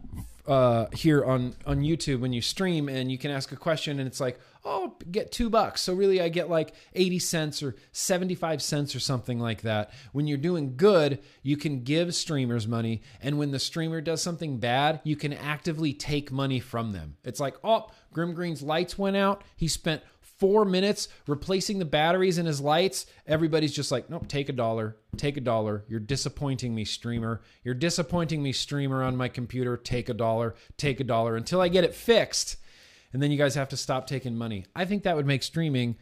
S1: uh, here on on YouTube when you stream and you can ask a question and it's like oh, get two bucks. So really, I get like 80 cents or 75 cents or something like that. When you're doing good, you can give streamers money. And when the streamer does something bad, you can actively take money from them. It's like, oh, Grimm Green's lights went out. He spent four minutes replacing the batteries in his lights. Everybody's just like, nope, take a dollar, take a dollar. You're disappointing me, streamer. You're disappointing me, streamer, on my computer. Take a dollar, take a dollar until I get it fixed and then you guys have to stop taking money. I think that would make streaming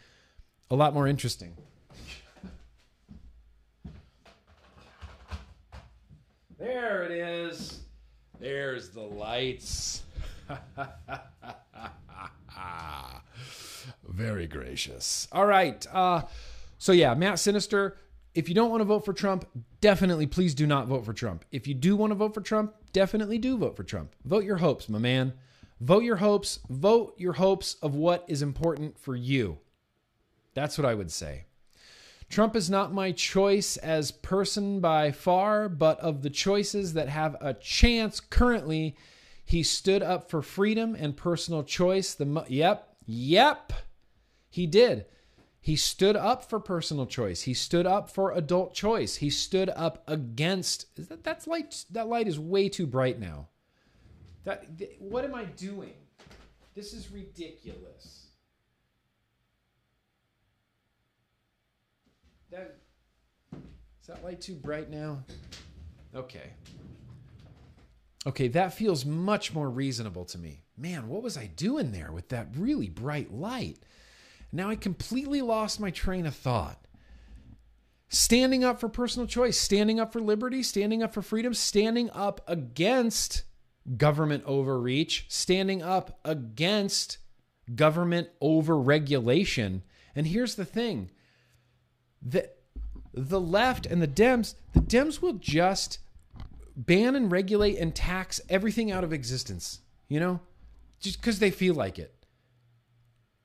S1: a lot more interesting. There it is. There's the lights. Very gracious. All right. Uh, So yeah, Matt Sinister, if you don't want to vote for Trump, definitely please do not vote for Trump. If you do want to vote for Trump, definitely do vote for Trump. Vote your hopes, my man. Vote your hopes. Vote your hopes of what is important for you. That's what I would say. Trump is not my choice as person by far, but of the choices that have a chance currently, he stood up for freedom and personal choice. The mo- yep, yep, he did. He stood up for personal choice. He stood up for adult choice. He stood up against that, that's light. That light is way too bright now. That th- what am I doing? This is ridiculous. That is that light too bright now? Okay. Okay, that feels much more reasonable to me. Man, what was I doing there with that really bright light? Now I completely lost my train of thought. Standing up for personal choice, standing up for liberty, standing up for freedom, standing up against government overreach, standing up against government overregulation. And here's the thing the the left and the Dems, the Dems will just ban and regulate and tax everything out of existence, you know? Just because they feel like it.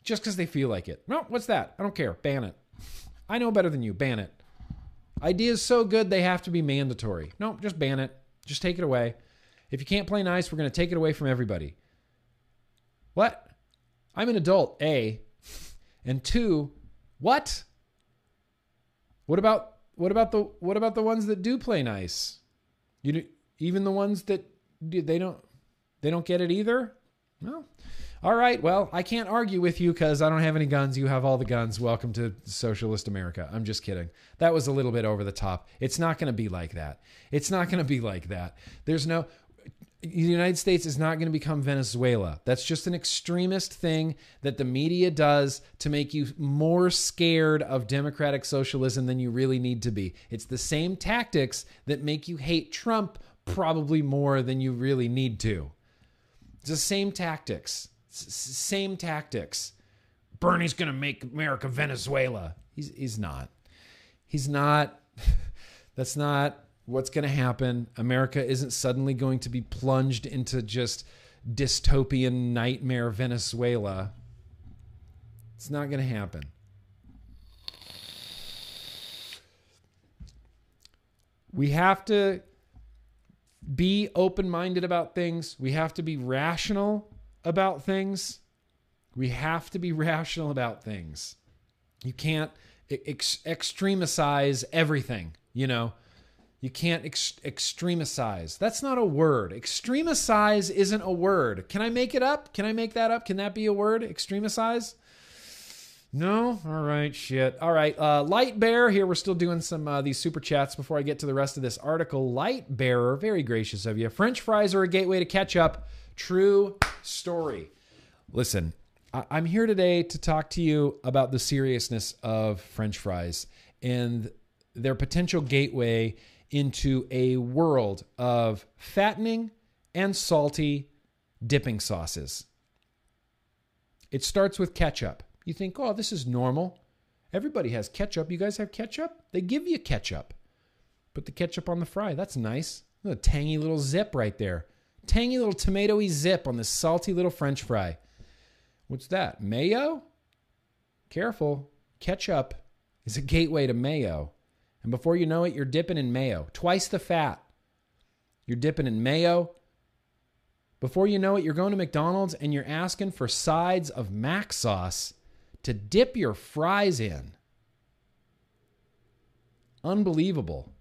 S1: Just because they feel like it. No, what's that? I don't care. Ban it. I know better than you. Ban it. Ideas so good they have to be mandatory. No, just ban it. Just take it away. If you can't play nice, we're going to take it away from everybody. What? I'm an adult, A. And two, what? What about what about the what about the ones that do play nice? You even the ones that they don't they don't get it either? No. All right. Well, I can't argue with you because I don't have any guns. You have all the guns. Welcome to socialist America. I'm just kidding. That was a little bit over the top. It's not going to be like that. It's not going to be like that. There's no the United States is not going to become Venezuela. That's just an extremist thing that the media does to make you more scared of democratic socialism than you really need to be. It's the same tactics that make you hate Trump probably more than you really need to. It's the same tactics. same tactics. Bernie's going to make America Venezuela. He's he's not. He's not. That's not what's going to happen. America isn't suddenly going to be plunged into just dystopian nightmare Venezuela. It's not going to happen. We have to be open minded about things. We have to be rational about things. We have to be rational about things. You can't ex- everything, you know you can't ex-. That's not a word. Extremicize isn't a word. Can I make it up? Can I make that up? Can that be a word? Extremicize? No? All right, shit. All right. Uh, Light Bear, here we're still doing some uh, these super chats before I get to the rest of this article. Light Bearer, very gracious of you. French fries are a gateway to catch up. True story. Listen, I- I'm here today to talk to you about the seriousness of French fries and their potential gateway into a world of fattening and salty dipping sauces. It starts with ketchup. You think, oh, this is normal. Everybody has ketchup. You guys have ketchup? They give you ketchup. Put the ketchup on the fry. That's nice. A tangy little zip right there. Tangy little tomatoey zip on this salty little french fry. What's that? Mayo? Careful. Ketchup is a gateway to mayo. And before you know it, you're dipping in mayo, twice the fat. You're dipping in mayo. Before you know it, you're going to McDonald's and you're asking for sides of mac sauce to dip your fries in. Unbelievable.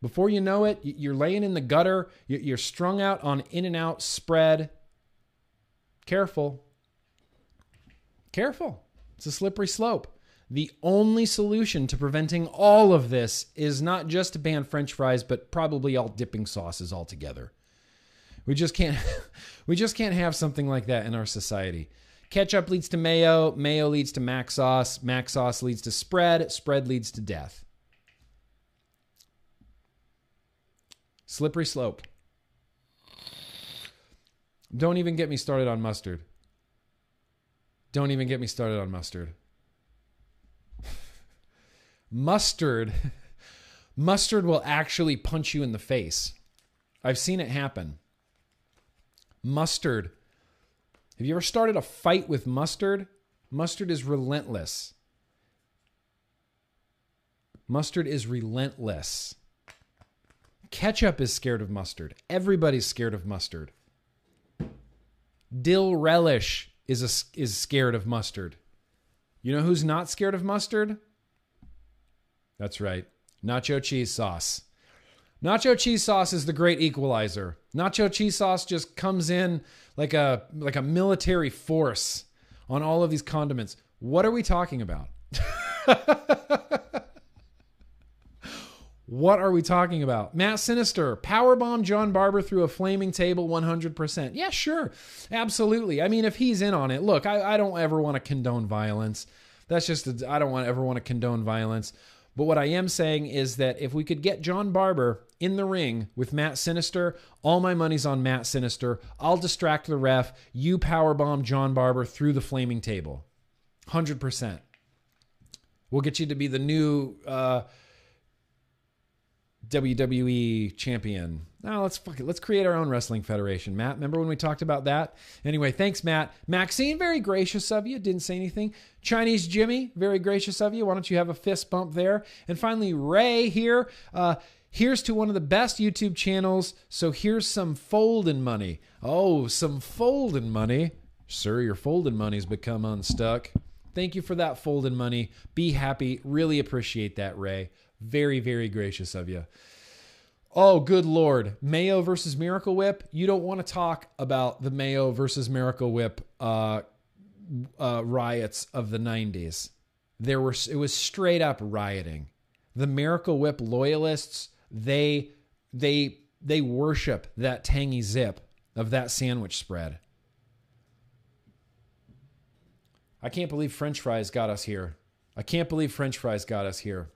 S1: Before you know it, you're laying in the gutter, you're strung out on In and Out spread. Careful. Careful. It's a slippery slope. The only solution to preventing all of this is not just to ban french fries, but probably all dipping sauces altogether. We just can't we just can't have something like that in our society. Ketchup leads to mayo, mayo leads to mac sauce, mac sauce leads to spread, spread leads to death. Slippery slope. Don't even get me started on mustard. Don't even get me started on mustard. mustard mustard will actually punch you in the face. I've seen it happen. Mustard. Have you ever started a fight with mustard? Mustard is relentless. Mustard is relentless. Ketchup is scared of mustard. Everybody's scared of mustard. Dill relish is a, is scared of mustard. You know who's not scared of mustard? That's right. Nacho cheese sauce. Nacho cheese sauce is the great equalizer. Nacho cheese sauce just comes in like a like a military force on all of these condiments. What are we talking about? What are we talking about? Matt Sinister, powerbomb John Barber through a flaming table 100%. Yeah, sure. Absolutely. I mean, if he's in on it, look, I, I don't ever want to condone violence. That's just, I don't want ever want to condone violence. But what I am saying is that if we could get John Barber in the ring with Matt Sinister, all my money's on Matt Sinister. I'll distract the ref. You powerbomb John Barber through the flaming table. 100%. We'll get you to be the new. Uh, WWE champion. Now let's fuck it. Let's create our own wrestling federation. Matt, remember when we talked about that? Anyway, thanks, Matt. Maxine, very gracious of you. Didn't say anything. Chinese Jimmy, very gracious of you. Why don't you have a fist bump there? And finally, Ray here. Uh, here's to one of the best YouTube channels. So here's some folding money. Oh, some folding money. Sir, your folding money's become unstuck. Thank you for that folding money. Be happy. Really appreciate that, Ray. Very, very gracious of you. Oh, good Lord. Mayo versus Miracle Whip. You don't want to talk about the Mayo versus Miracle Whip uh, uh, riots of the 90s. There were it was straight up rioting. The Miracle Whip loyalists, they they they worship that tangy zip of that sandwich spread. I can't believe french fries got us here. I can't believe french fries got us here.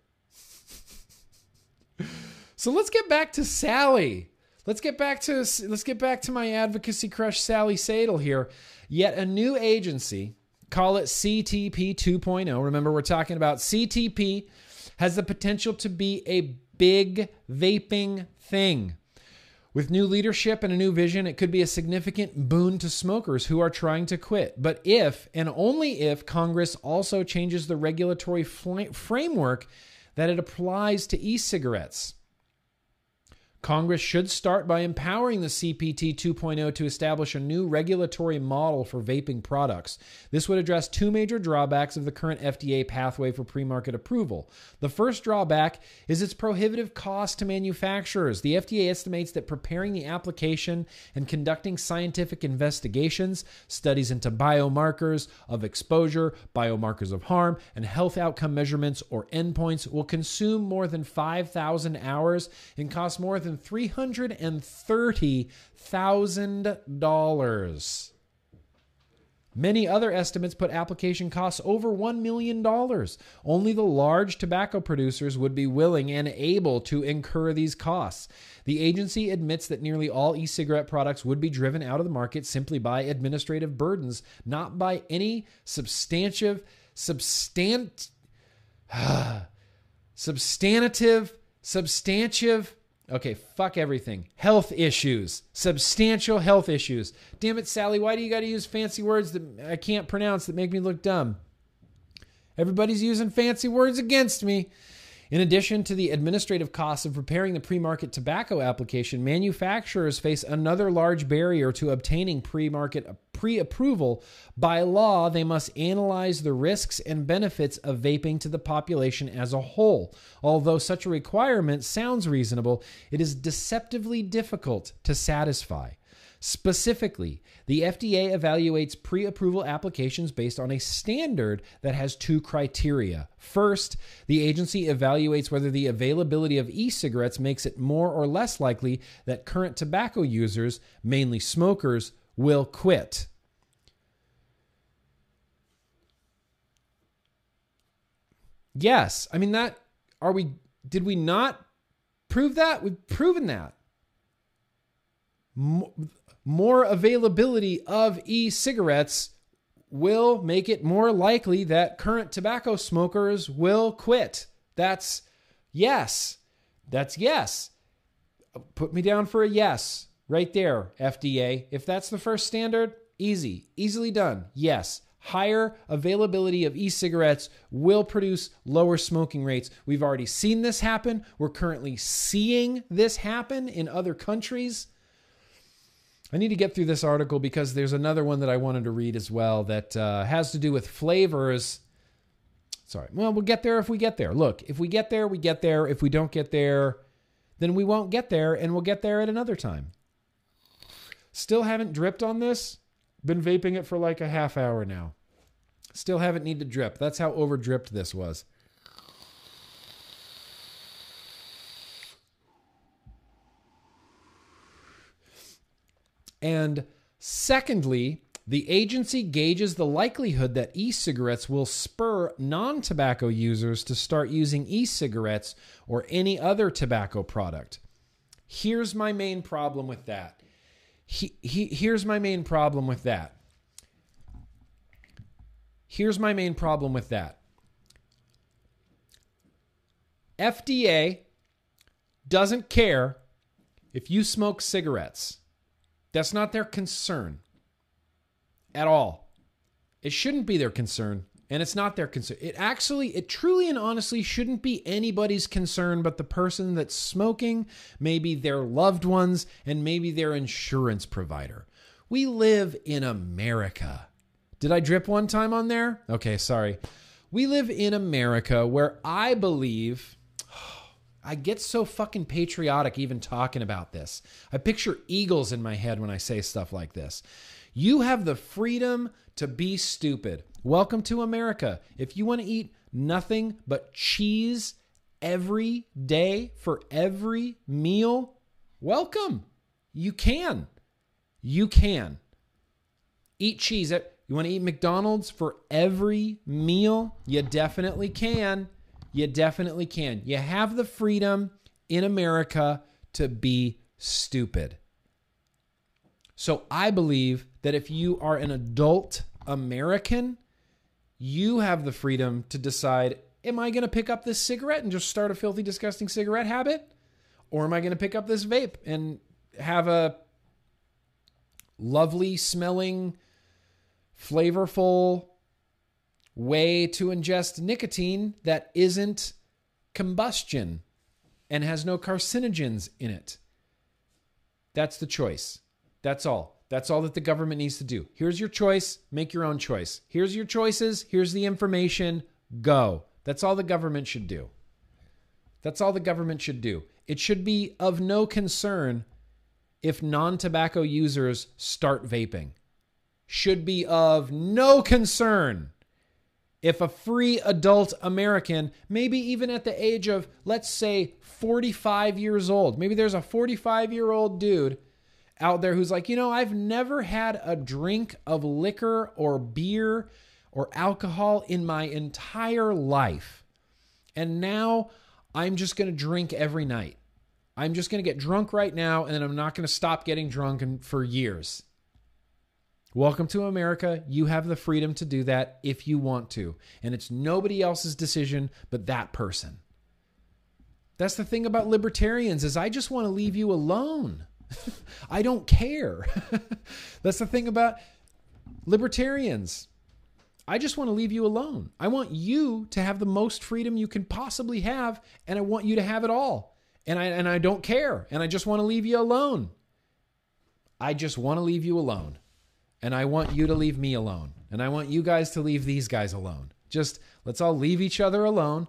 S1: So let's get back to Sally. Let's get back to let's get back to my advocacy crush Sally Satel here. Yet a new agency, call it CTP 2.0. Remember we're talking about CTP has the potential to be a big vaping thing. With new leadership and a new vision, it could be a significant boon to smokers who are trying to quit. But if, and only if, Congress also changes the regulatory framework that it applies to e cigarettes. Congress should start by empowering the CPT 2.0 to establish a new regulatory model for vaping products. This would address two major drawbacks of the current FDA pathway for pre market approval. The first drawback is its prohibitive cost to manufacturers. The FDA estimates that preparing the application and conducting scientific investigations, studies into biomarkers of exposure, biomarkers of harm, and health outcome measurements or endpoints will consume more than 5,000 hours and cost more than $330,000. Many other estimates put application costs over $1 million. Only the large tobacco producers would be willing and able to incur these costs. The agency admits that nearly all e cigarette products would be driven out of the market simply by administrative burdens, not by any substantive, substant, substantive, substantive Okay, fuck everything. Health issues, substantial health issues. Damn it, Sally, why do you got to use fancy words that I can't pronounce that make me look dumb? Everybody's using fancy words against me. In addition to the administrative costs of preparing the pre market tobacco application, manufacturers face another large barrier to obtaining pre market pre approval. By law, they must analyze the risks and benefits of vaping to the population as a whole. Although such a requirement sounds reasonable, it is deceptively difficult to satisfy. Specifically, the FDA evaluates pre approval applications based on a standard that has two criteria. First, the agency evaluates whether the availability of e cigarettes makes it more or less likely that current tobacco users, mainly smokers, will quit. Yes, I mean that are we did we not prove that? We've proven that more availability of e cigarettes will make it more likely that current tobacco smokers will quit. That's yes. That's yes. Put me down for a yes right there, FDA. If that's the first standard, easy, easily done. Yes. Higher availability of e cigarettes will produce lower smoking rates. We've already seen this happen. We're currently seeing this happen in other countries. I need to get through this article because there's another one that I wanted to read as well that uh, has to do with flavors. Sorry. Well, we'll get there if we get there. Look, if we get there, we get there. If we don't get there, then we won't get there and we'll get there at another time. Still haven't dripped on this. Been vaping it for like a half hour now. Still haven't need to drip. That's how over dripped this was. And secondly, the agency gauges the likelihood that e cigarettes will spur non tobacco users to start using e cigarettes or any other tobacco product. Here's my main problem with that. He, he, here's my main problem with that. Here's my main problem with that. FDA doesn't care if you smoke cigarettes. That's not their concern at all. It shouldn't be their concern, and it's not their concern. It actually, it truly and honestly shouldn't be anybody's concern but the person that's smoking, maybe their loved ones, and maybe their insurance provider. We live in America. Did I drip one time on there? Okay, sorry. We live in America where I believe I get so fucking patriotic even talking about this. I picture eagles in my head when I say stuff like this. You have the freedom to be stupid. Welcome to America. If you want to eat nothing but cheese every day for every meal, welcome. You can. You can. Eat cheese. You want to eat McDonald's for every meal? You definitely can. You definitely can. You have the freedom in America to be stupid. So I believe that if you are an adult American, you have the freedom to decide am I going to pick up this cigarette and just start a filthy, disgusting cigarette habit? Or am I going to pick up this vape and have a lovely smelling, flavorful, way to ingest nicotine that isn't combustion and has no carcinogens in it. That's the choice. That's all. That's all that the government needs to do. Here's your choice. Make your own choice. Here's your choices. Here's the information. Go. That's all the government should do. That's all the government should do. It should be of no concern if non tobacco users start vaping. Should be of no concern if a free adult American, maybe even at the age of, let's say, 45 years old, maybe there's a 45 year old dude out there who's like, you know, I've never had a drink of liquor or beer or alcohol in my entire life. And now I'm just going to drink every night. I'm just going to get drunk right now and then I'm not going to stop getting drunk for years. Welcome to America. You have the freedom to do that if you want to. And it's nobody else's decision but that person. That's the thing about libertarians is I just want to leave you alone. I don't care. That's the thing about libertarians. I just want to leave you alone. I want you to have the most freedom you can possibly have and I want you to have it all. And I and I don't care and I just want to leave you alone. I just want to leave you alone and I want you to leave me alone. And I want you guys to leave these guys alone. Just let's all leave each other alone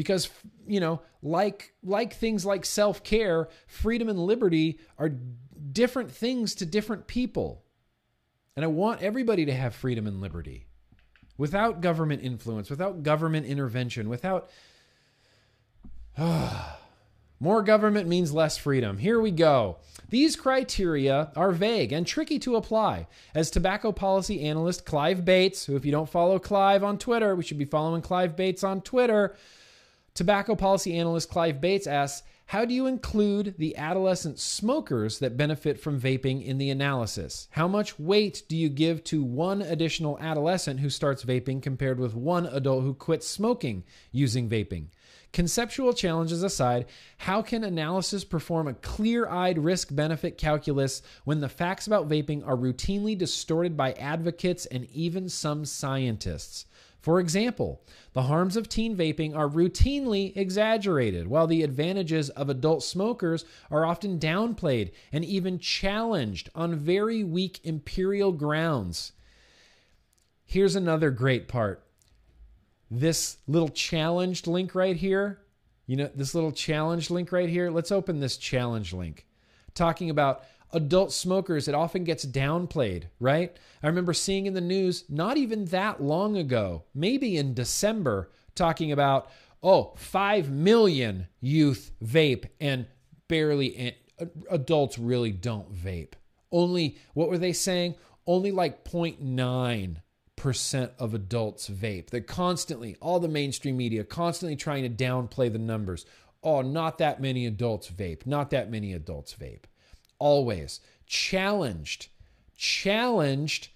S1: because you know, like like things like self-care, freedom and liberty are different things to different people. And I want everybody to have freedom and liberty without government influence, without government intervention, without More government means less freedom. Here we go. These criteria are vague and tricky to apply. As tobacco policy analyst Clive Bates, who, if you don't follow Clive on Twitter, we should be following Clive Bates on Twitter. Tobacco policy analyst Clive Bates asks, how do you include the adolescent smokers that benefit from vaping in the analysis? How much weight do you give to one additional adolescent who starts vaping compared with one adult who quits smoking using vaping? Conceptual challenges aside, how can analysis perform a clear eyed risk benefit calculus when the facts about vaping are routinely distorted by advocates and even some scientists? For example, the harms of teen vaping are routinely exaggerated, while the advantages of adult smokers are often downplayed and even challenged on very weak empirical grounds. Here's another great part this little challenged link right here. You know, this little challenge link right here. Let's open this challenge link. Talking about adult smokers, it often gets downplayed, right? I remember seeing in the news not even that long ago, maybe in December, talking about, oh, 5 million youth vape and barely adults really don't vape. Only, what were they saying? Only like 0.9 percent of adults vape. They're constantly, all the mainstream media, constantly trying to downplay the numbers. Oh, not that many adults vape. Not that many adults vape. Always challenged, challenged.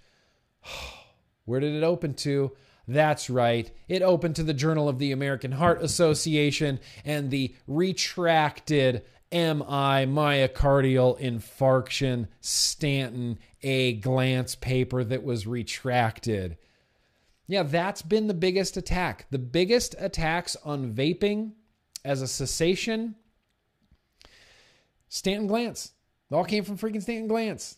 S1: Where did it open to? That's right. It opened to the Journal of the American Heart Association and the retracted MI, myocardial infarction, Stanton, a Glantz paper that was retracted. Yeah, that's been the biggest attack. The biggest attacks on vaping as a cessation, Stanton Glantz. All came from freaking Stanton Glantz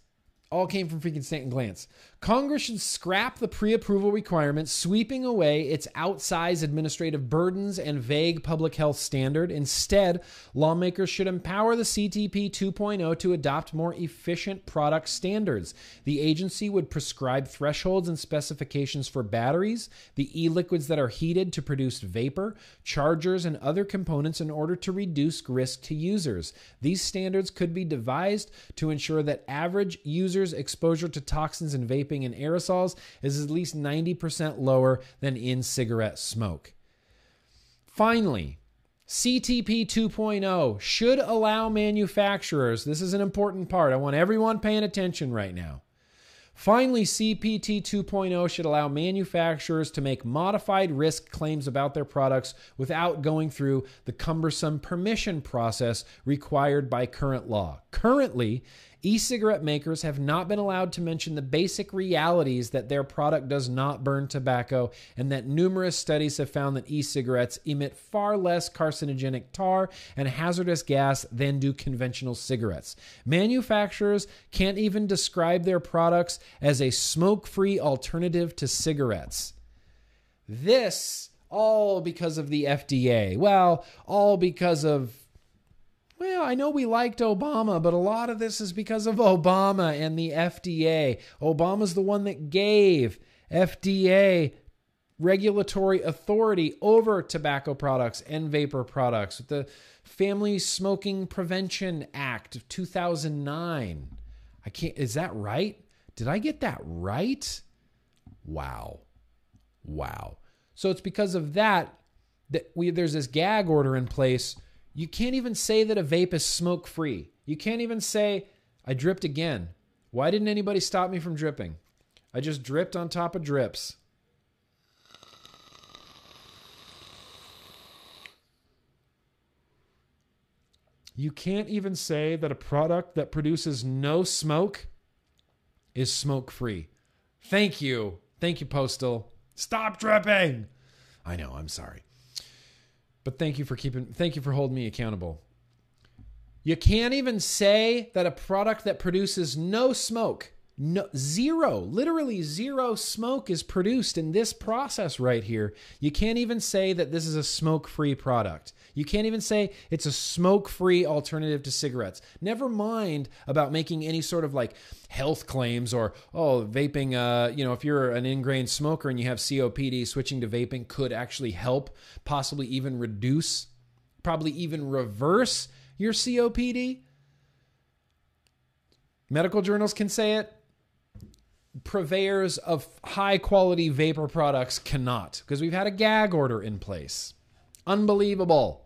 S1: all came from freaking Stanton Glantz. Congress should scrap the pre approval requirement, sweeping away its outsized administrative burdens and vague public health standard. Instead, lawmakers should empower the CTP 2.0 to adopt more efficient product standards. The agency would prescribe thresholds and specifications for batteries, the e liquids that are heated to produce vapor, chargers, and other components in order to reduce risk to users. These standards could be devised to ensure that average users exposure to toxins in vaping and aerosols is at least 90% lower than in cigarette smoke. Finally, CTP 2.0 should allow manufacturers, this is an important part, I want everyone paying attention right now. Finally, CPT 2.0 should allow manufacturers to make modified risk claims about their products without going through the cumbersome permission process required by current law. Currently, E cigarette makers have not been allowed to mention the basic realities that their product does not burn tobacco, and that numerous studies have found that e cigarettes emit far less carcinogenic tar and hazardous gas than do conventional cigarettes. Manufacturers can't even describe their products as a smoke free alternative to cigarettes. This all because of the FDA. Well, all because of well, I know we liked Obama, but a lot of this is because of Obama and the FDA. Obama's the one that gave FDA regulatory authority over tobacco products and vapor products with the Family Smoking Prevention Act of 2009. I can't is that right? Did I get that right? Wow. Wow. So it's because of that that we there's this gag order in place you can't even say that a vape is smoke free. You can't even say, I dripped again. Why didn't anybody stop me from dripping? I just dripped on top of drips. You can't even say that a product that produces no smoke is smoke free. Thank you. Thank you, Postal. Stop dripping. I know, I'm sorry. But thank you for keeping thank you for holding me accountable. You can't even say that a product that produces no smoke, no zero, literally zero smoke is produced in this process right here. You can't even say that this is a smoke-free product. You can't even say it's a smoke free alternative to cigarettes. Never mind about making any sort of like health claims or, oh, vaping, uh, you know, if you're an ingrained smoker and you have COPD, switching to vaping could actually help, possibly even reduce, probably even reverse your COPD. Medical journals can say it purveyors of high quality vapor products cannot because we've had a gag order in place. Unbelievable.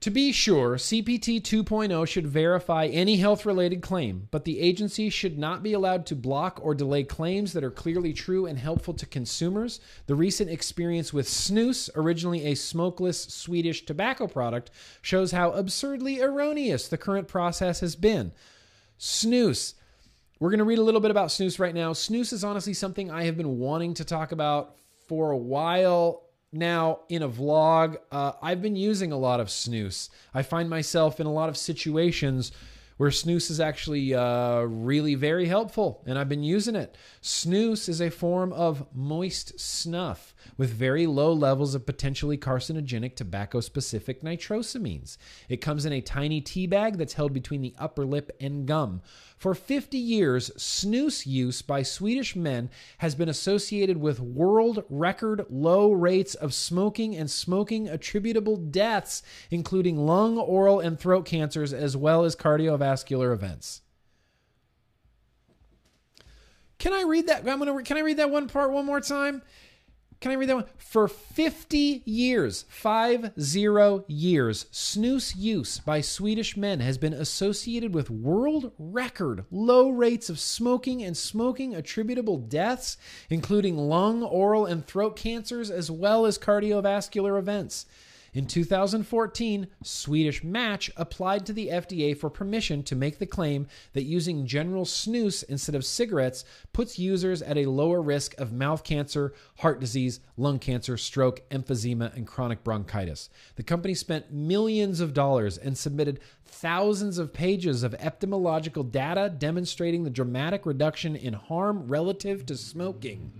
S1: To be sure, CPT 2.0 should verify any health related claim, but the agency should not be allowed to block or delay claims that are clearly true and helpful to consumers. The recent experience with snus, originally a smokeless Swedish tobacco product, shows how absurdly erroneous the current process has been. Snus. We're going to read a little bit about snus right now. Snus is honestly something I have been wanting to talk about for a while now, in a vlog, uh, I've been using a lot of snus. I find myself in a lot of situations where snus is actually uh, really very helpful, and I've been using it. Snus is a form of moist snuff with very low levels of potentially carcinogenic tobacco specific nitrosamines. It comes in a tiny tea bag that's held between the upper lip and gum. For 50 years, snus use by Swedish men has been associated with world record low rates of smoking and smoking attributable deaths, including lung, oral, and throat cancers, as well as cardiovascular events. Can I read that? I'm gonna. Can I read that one part one more time? Can I read that one? For 50 years, five zero years, snus use by Swedish men has been associated with world record low rates of smoking and smoking attributable deaths, including lung, oral, and throat cancers, as well as cardiovascular events. In 2014, Swedish Match applied to the FDA for permission to make the claim that using general snus instead of cigarettes puts users at a lower risk of mouth cancer, heart disease, lung cancer, stroke, emphysema, and chronic bronchitis. The company spent millions of dollars and submitted thousands of pages of epidemiological data demonstrating the dramatic reduction in harm relative to smoking.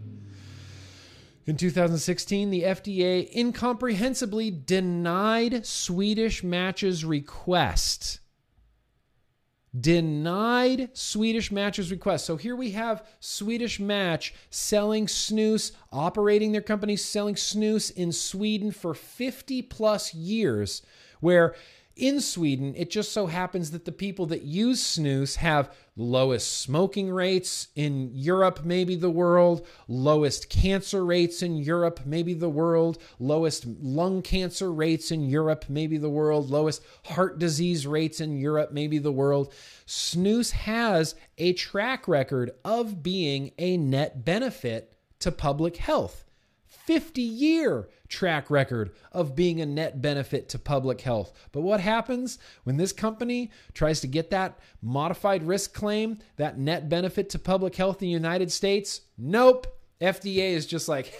S1: In 2016, the FDA incomprehensibly denied Swedish Match's request. Denied Swedish Match's request. So here we have Swedish Match selling snus, operating their company selling snus in Sweden for 50 plus years, where in Sweden, it just so happens that the people that use snus have lowest smoking rates in Europe, maybe the world, lowest cancer rates in Europe, maybe the world, lowest lung cancer rates in Europe, maybe the world, lowest heart disease rates in Europe, maybe the world. Snus has a track record of being a net benefit to public health. 50 year track record of being a net benefit to public health. But what happens when this company tries to get that modified risk claim, that net benefit to public health in the United States? Nope. FDA is just like,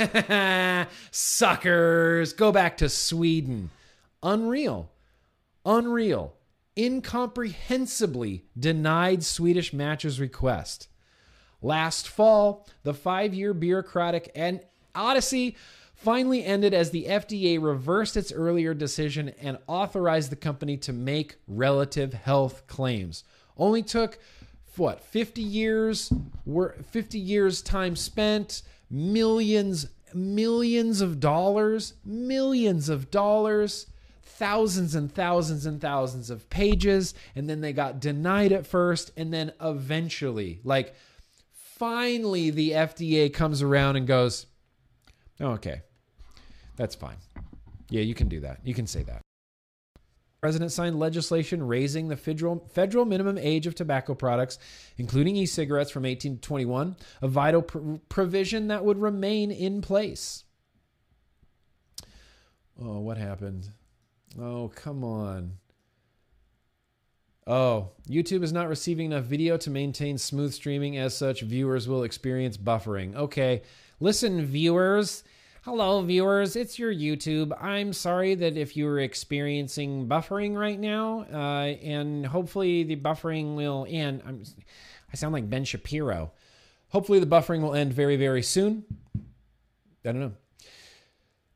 S1: suckers, go back to Sweden. Unreal. Unreal. Incomprehensibly denied Swedish Match's request. Last fall, the five year bureaucratic and Odyssey finally ended as the FDA reversed its earlier decision and authorized the company to make relative health claims. Only took what 50 years were 50 years time spent millions millions of dollars millions of dollars thousands and thousands and thousands of pages and then they got denied at first and then eventually like finally the FDA comes around and goes Oh, okay. That's fine. Yeah, you can do that. You can say that. President signed legislation raising the federal, federal minimum age of tobacco products, including e cigarettes, from 18 to 21, a vital pr- provision that would remain in place. Oh, what happened? Oh, come on. Oh, YouTube is not receiving enough video to maintain smooth streaming. As such, viewers will experience buffering. Okay, Listen, viewers. Hello, viewers. It's your YouTube. I'm sorry that if you're experiencing buffering right now, uh, and hopefully the buffering will end. I'm, I sound like Ben Shapiro. Hopefully the buffering will end very, very soon. I don't know.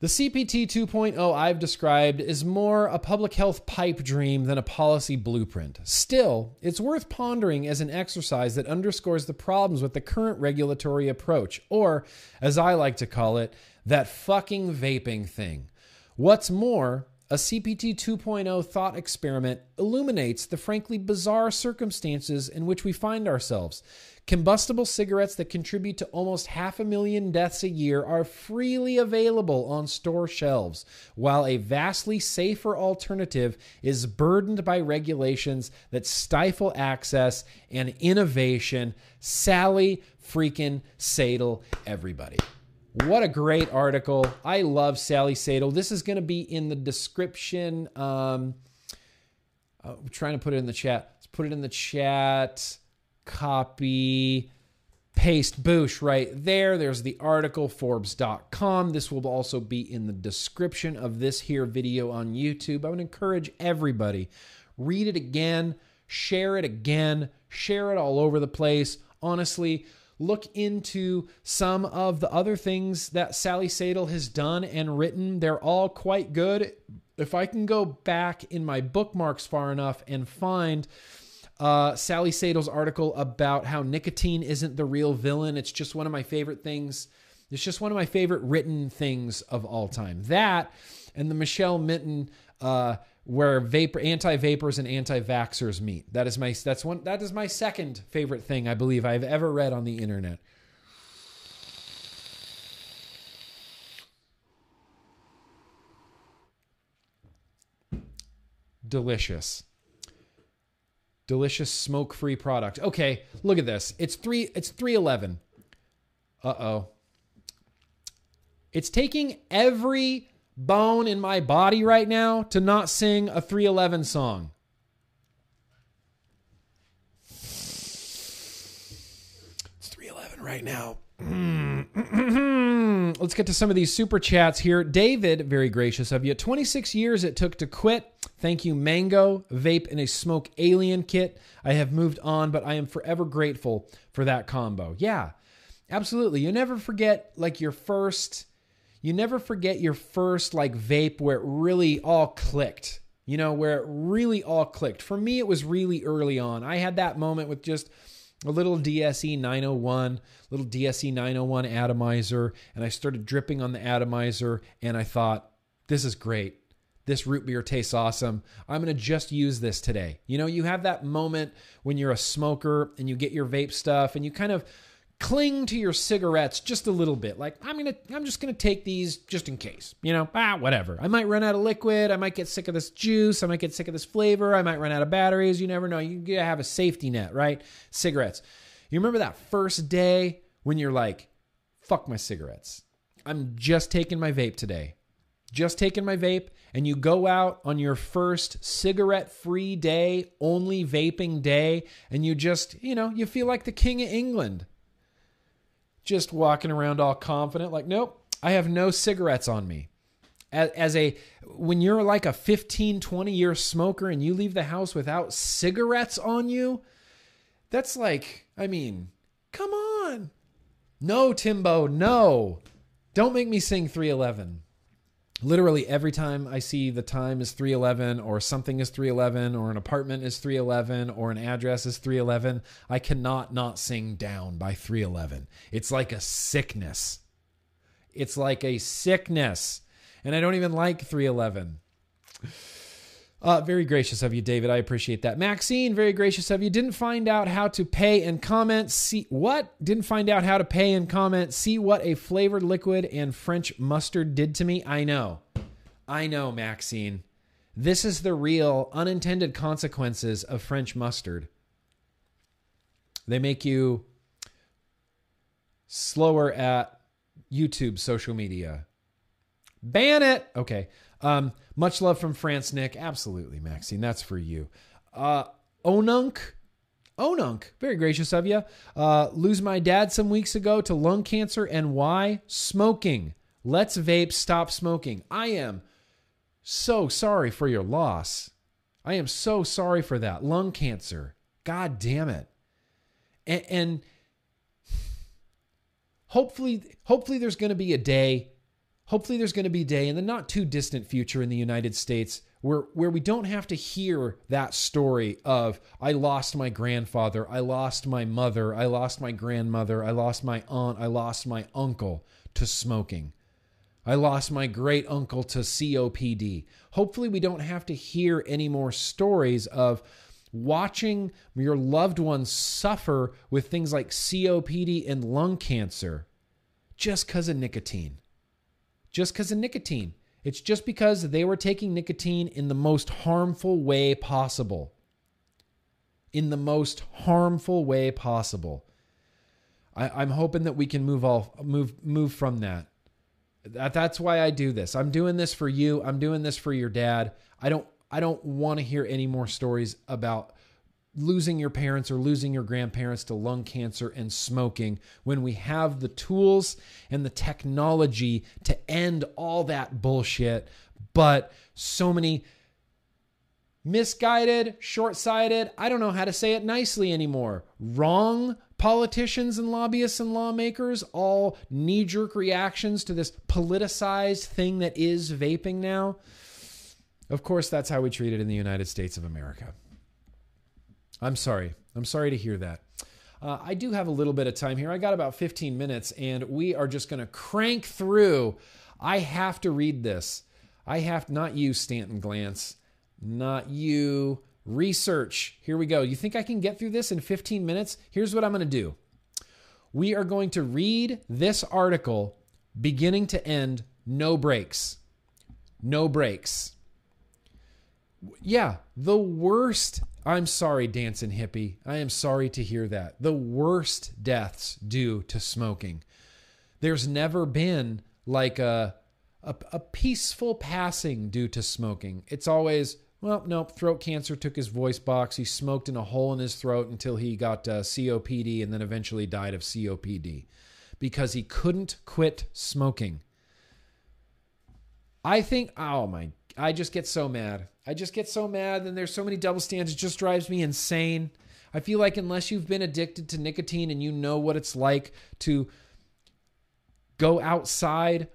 S1: The CPT 2.0 I've described is more a public health pipe dream than a policy blueprint. Still, it's worth pondering as an exercise that underscores the problems with the current regulatory approach, or, as I like to call it, that fucking vaping thing. What's more, a CPT 2.0 thought experiment illuminates the frankly bizarre circumstances in which we find ourselves. Combustible cigarettes that contribute to almost half a million deaths a year are freely available on store shelves, while a vastly safer alternative is burdened by regulations that stifle access and innovation. Sally freaking Sadel, everybody. What a great article. I love Sally Satel. This is going to be in the description. Um, I'm uh, trying to put it in the chat. Let's put it in the chat. Copy, paste, boosh right there. There's the article, Forbes.com. This will also be in the description of this here video on YouTube. I would encourage everybody, read it again, share it again, share it all over the place. Honestly, look into some of the other things that Sally Satel has done and written. They're all quite good. If I can go back in my bookmarks far enough and find uh, Sally Satel's article about how nicotine isn't the real villain, it's just one of my favorite things. It's just one of my favorite written things of all time. That and the Michelle Minton uh, where vaper anti-vapers and anti-vaxxers meet. That is my that's one that is my second favorite thing I believe I've ever read on the internet. Delicious. Delicious smoke-free product. Okay, look at this. It's 3 it's 311. Uh-oh. It's taking every bone in my body right now to not sing a 311 song. It's 311 right now. Let's get to some of these super chats here. David, very gracious of you. 26 years it took to quit. Thank you, Mango, Vape, and a SMOK Alien kit. I have moved on, but I am forever grateful for that combo. Yeah, absolutely. You never forget like your first you never forget your first like vape where it really all clicked. You know, where it really all clicked. For me, it was really early on. I had that moment with just a little DSE 901, little DSE 901 atomizer, and I started dripping on the atomizer, and I thought, this is great. This root beer tastes awesome. I'm to just use this today. You know, you have that moment when you're a smoker and you get your vape stuff and you kind of cling to your cigarettes just a little bit. Like I'm gonna, I'm just gonna take these just in case. You know, ah, whatever. I might run out of liquid. I might get sick of this juice. I might get sick of this flavor. I might run out of batteries. You never know. You have a safety net, right? Cigarettes. You remember that first day when you're like, "Fuck my cigarettes. I'm just taking my vape today." Just taking my vape, and you go out on your first cigarette free day, only vaping day, and you just, you know, you feel like the king of England just walking around all confident, like, nope, I have no cigarettes on me. As, as a when you're like a 15 20 year smoker and you leave the house without cigarettes on you that's like i mean come on. No timbo no. Don't make me sing 311 literally every time I see the time is 311 or something is 311 or an apartment is 311 or an address is 311, I cannot not sing down by 311. It's like a sickness. It's like a sickness. And I don't even like 311. Uh, very gracious of you, David. I appreciate that. Maxine, very gracious of you. Didn't find out how to pay and comment. See what? Didn't find out how to pay and comment. See what a flavored liquid and French mustard did to me. I know. I know, Maxine. This is the real unintended consequences of French mustard. They make you slower at YouTube social media. Ban it. Okay. Um, much love from France, Nick. Absolutely, Maxine. That's for you. Uh, Onunk. Onunk, very gracious of you. Uh, lose my dad some weeks ago to lung cancer and why? Smoking. Let's vape, stop smoking. I am so sorry for your loss. I am so sorry for that. Lung cancer. God damn it. And, and hopefully, hopefully there's going to be a day hopefully there's going to be a day in the not too distant future in the United States where where we don't have to hear that story of I lost my grandfather, I lost my mother, I lost my grandmother, I lost my aunt, I lost my uncle to smoking. I lost my great uncle to COPD. Hopefully, we don't have to hear any more stories of watching your loved ones suffer with things like COPD and lung cancer just because of nicotine. Just because of nicotine. It's just because they were taking nicotine in the most harmful way possible. In the most harmful way possible. I, am hoping that we can move off, move, move from that. that. That's why I do this. I'm doing this for you. I'm doing this for your dad. I don't, I don't want to hear any more stories about losing your parents or losing your grandparents to lung cancer and smoking when we have the tools and the technology to end all that bullshit. But so many misguided, short sighted, I don't know how to say it nicely anymore, wrong politicians and lobbyists and lawmakers, all knee jerk reactions to this politicized thing that is vaping now. Of course, that's how we treat it in the United States of America. I'm sorry. I'm sorry to hear that. Uh, I do have a little bit of time here. I got about 15 minutes, and we are just going to crank through. I have to read this. I have not you, Stanton Glantz, not you. Research. Here we go. You think I can get through this in 15 minutes? Here's what I'm going to do. We are going to read this article beginning to end, no breaks. No breaks. Yeah, the worst I'm sorry, dancing hippie. I am sorry to hear that. The worst deaths due to smoking. There's never been like a, a, a peaceful passing due to smoking. It's always, well, nope, throat cancer took his voice box. He smoked in a hole in his throat until he got uh, COPD and then eventually died of COPD because he couldn't quit smoking. I think, oh my, I just get so mad. I just get so mad, and there's so many double standards. It just drives me insane. I feel like unless you've been addicted to nicotine and you know what it's like to go outside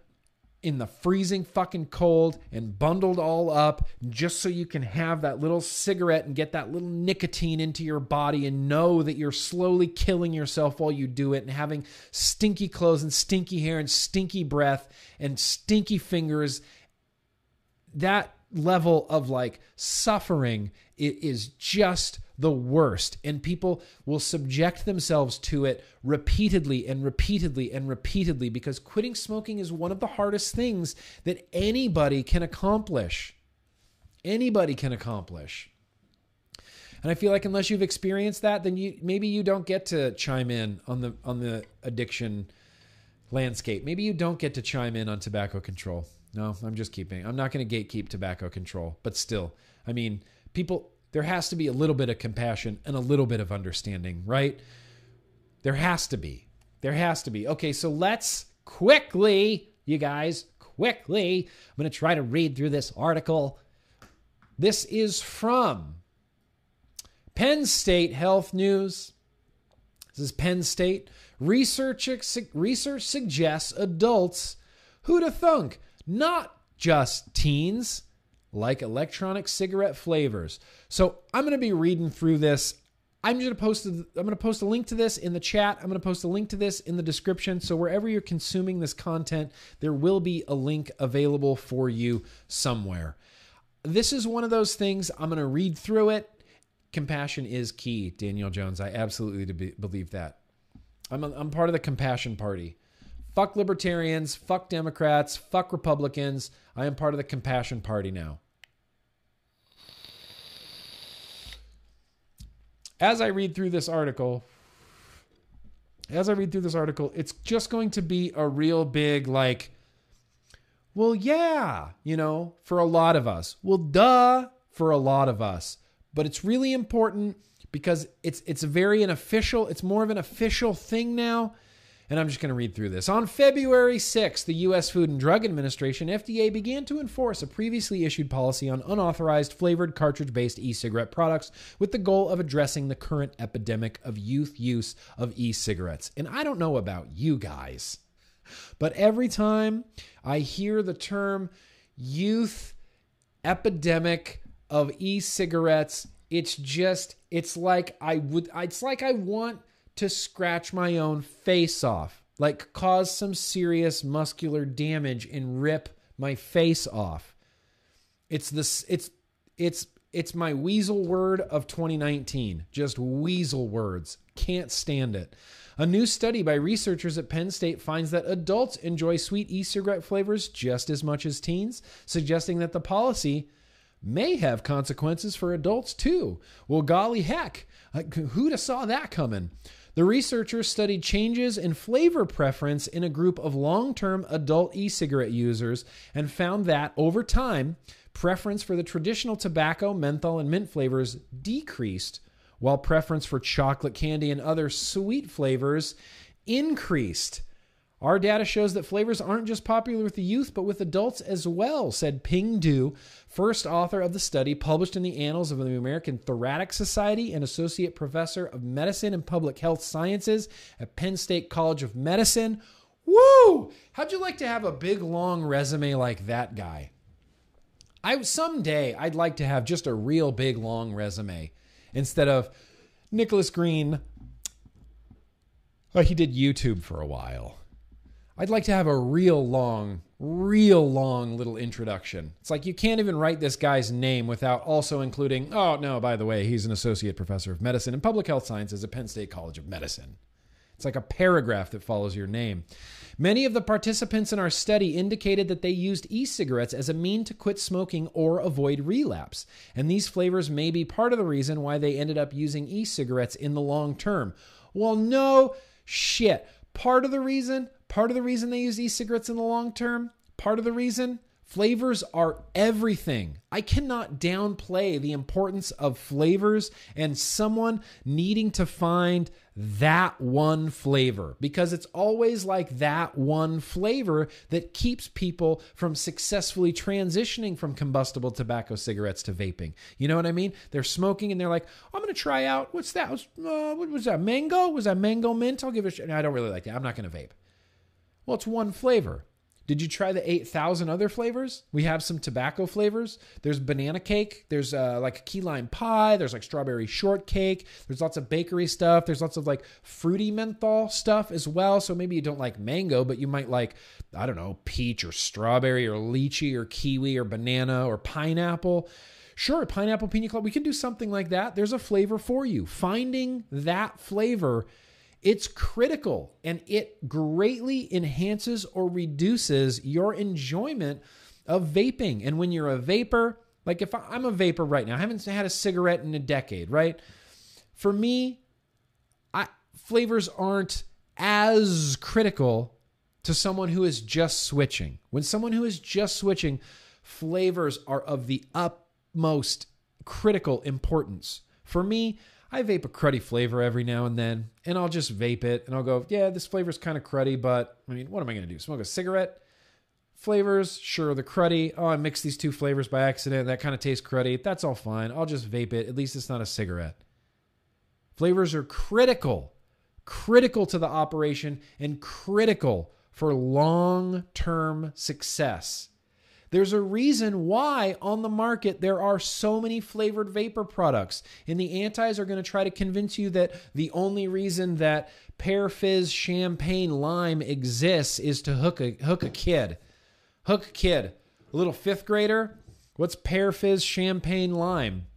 S1: in the freezing fucking cold and bundled all up just so you can have that little cigarette and get that little nicotine into your body and know that you're slowly killing yourself while you do it and having stinky clothes and stinky hair and stinky breath and stinky fingers that level of like suffering is just the worst. And people will subject themselves to it repeatedly and repeatedly and repeatedly because quitting smoking is one of the hardest things that anybody can accomplish. Anybody can accomplish. And i feel like unless you've experienced that then you maybe you don't get to chime in on the on the addiction landscape. Maybe you don't get to chime in on tobacco control no, I'm just keeping. I'm not going to gatekeep tobacco control, but still, I mean, people, there has to be a little bit of compassion and a little bit of understanding, right? There has to be. There has to be. Okay, so let's quickly, you guys, quickly, I'm going to try to read through this article. This is from Penn State Health News. This is Penn State. Research, research suggests adults who to thunk not just teens, like electronic cigarette flavors. So I'm going to be reading through this. I'm going to post. I'm going to post a link to this in the chat. I'm going to post a link to this in the description. So wherever you're consuming this content, there will be a link available for you somewhere. This is one of those things. I'm going to read through it. Compassion is key, Daniel Jones. I absolutely believe that. I'm, a, I'm part of the compassion party. Fuck libertarians, fuck Democrats, fuck Republicans. I am part of the compassion party now. As I read through this article, as I read through this article, it's just going to be a real big, like, well, yeah, you know, for a lot of us. Well, duh, for a lot of us. But it's really important because it's it's very an official, it's more of an official thing now and I'm just going to read through this. On February 6th, the U.S. Food and Drug Administration, FDA, began to enforce a previously issued policy on unauthorized flavored cartridge based e cigarette products with the goal of addressing the current epidemic of youth use of e cigarettes. And I don't know about you guys, but every time I hear the term youth epidemic of e cigarettes, it's just, it's like I would, it's like I want to scratch my own face off. like cause some serious muscular damage and rip my face off. It's this it's it's it's my weasel word of 2019. Just weasel words. Can't stand it. A new study by researchers at Penn State finds that adults enjoy sweet e cigarette flavors just as much as teens, suggesting that the policy may have consequences for adults too. Well, golly heck, who'd have saw that coming? The researchers studied changes in flavor preference in a group of long term adult e cigarette users and found that over time, preference for the traditional tobacco, menthol, and mint flavors decreased while preference for chocolate candy and other sweet flavors increased. Our data shows that flavors aren't just popular with the youth, but with adults as well, said Ping Du, first author of the study published in the Annals of the American Thoracic Society and associate professor of medicine and public health sciences at Penn State College of Medicine. Woo! How'd you like to have a big long resume like that guy? I someday I'd like to have just a real big long resume instead of Nicholas Green. Oh, he did YouTube for a while. I'd like to have a real long, real long little introduction. It's like you can't even write this guy's name without also including, oh, no, by the way, he's an associate professor of medicine and public health sciences at Penn State College of Medicine. It's like a paragraph that follows your name. Many of the participants in our study indicated that they used e cigarettes as a mean to quit smoking or avoid relapse. And these flavors may be part of the reason why they ended up using e cigarettes in the long term. Well, no shit. Part of the reason, part of the reason they use e cigarettes in the long term, part of the reason Flavors are everything. I cannot downplay the importance of flavors and someone needing to find that one flavor because it's always like that one flavor that keeps people from successfully transitioning from combustible tobacco cigarettes to vaping. You know what I mean? They're smoking and they're like, I'm going to try out what's that? Uh, what was that? Mango? Was that mango mint? I'll give it a shot. No, I don't really like that. I'm not going to vape. Well, it's one flavor. Did you try the 8,000 other flavors? We have some tobacco flavors. There's banana cake. There's uh, like a key lime pie. There's like strawberry shortcake. There's lots of bakery stuff. There's lots of like fruity menthol stuff as well. So maybe you don't like mango, but you might like, I don't know, peach or strawberry or lychee or kiwi or banana or pineapple. Sure, pineapple pina colada. We can do something like that. There's a flavor for you. Finding that flavor it's critical and it greatly enhances or reduces your enjoyment of vaping. And when you're a vaper, like if I'm a vaper right now, I haven't had a cigarette in a decade, right? For me, I, flavors aren't as critical to someone who is just switching. When someone who is just switching, flavors are of the utmost critical importance. For me, I vape a cruddy flavor every now and then, and I'll just vape it and I'll go, yeah, this flavor's kind of cruddy, but I mean, what am I going to do? Smoke a cigarette? Flavors, sure, the cruddy. Oh, I mixed these two flavors by accident. That kind of tastes cruddy. That's all fine. I'll just vape it. At least it's not a cigarette. Flavors are critical, critical to the operation and critical for long term success. There's a reason why on the market there are so many flavored vapor products. And the antis are going to try to convince you that the only reason that pear fizz champagne lime exists is to hook a hook a kid. Hook a kid. A little fifth grader. What's pear fizz champagne lime?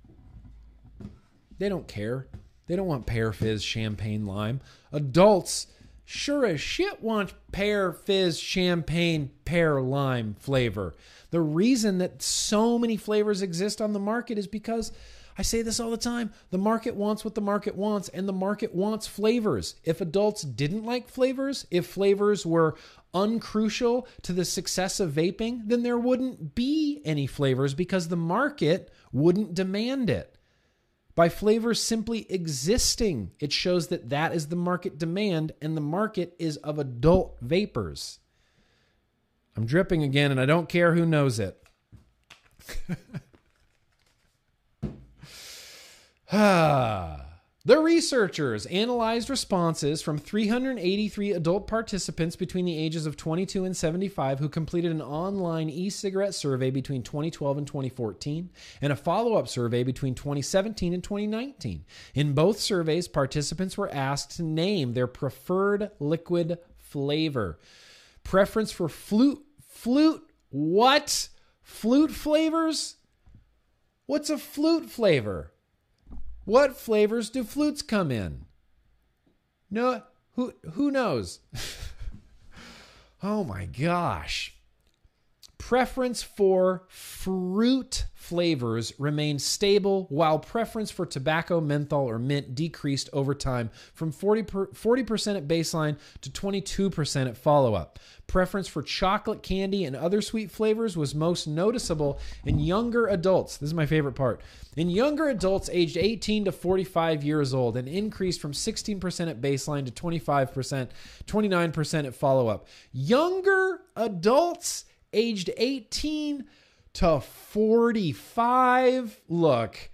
S1: They don't care. They don't want pear fizz champagne lime. Adults sure as shit want pear fizz champagne pear lime flavor. The reason that so many flavors exist on the market is because I say this all the time the market wants what the market wants, and the market wants flavors. If adults didn't like flavors, if flavors were uncrucial to the success of vaping, then there wouldn't be any flavors because the market wouldn't demand it. By flavors simply existing, it shows that that is the market demand, and the market is of adult vapers. I'm dripping again, and I don't care who knows it. ah, The researchers analyzed responses from 383 adult participants between the ages of 22 and 75 who completed an online e cigarette survey between 2012 and 2014 and a follow up survey between 2017 and 2019. In both surveys, participants were asked to name their preferred liquid flavor. Preference for flute, flute, what? Flute flavors? What's a flute flavor? What flavors do flutes come in? No, who who knows? oh my gosh. Preference for fruit flavors remained stable, while preference for tobacco, menthol, or mint decreased over time from 40 percent at baseline to 22% at follow up. Preference for chocolate candy and other sweet flavors was most noticeable in younger adults. This is my favorite part. In younger adults aged 18 to 45 years old, and increased from 16% at baseline to 25%, 29% at follow up. Younger adults aged 18 to 45. Look,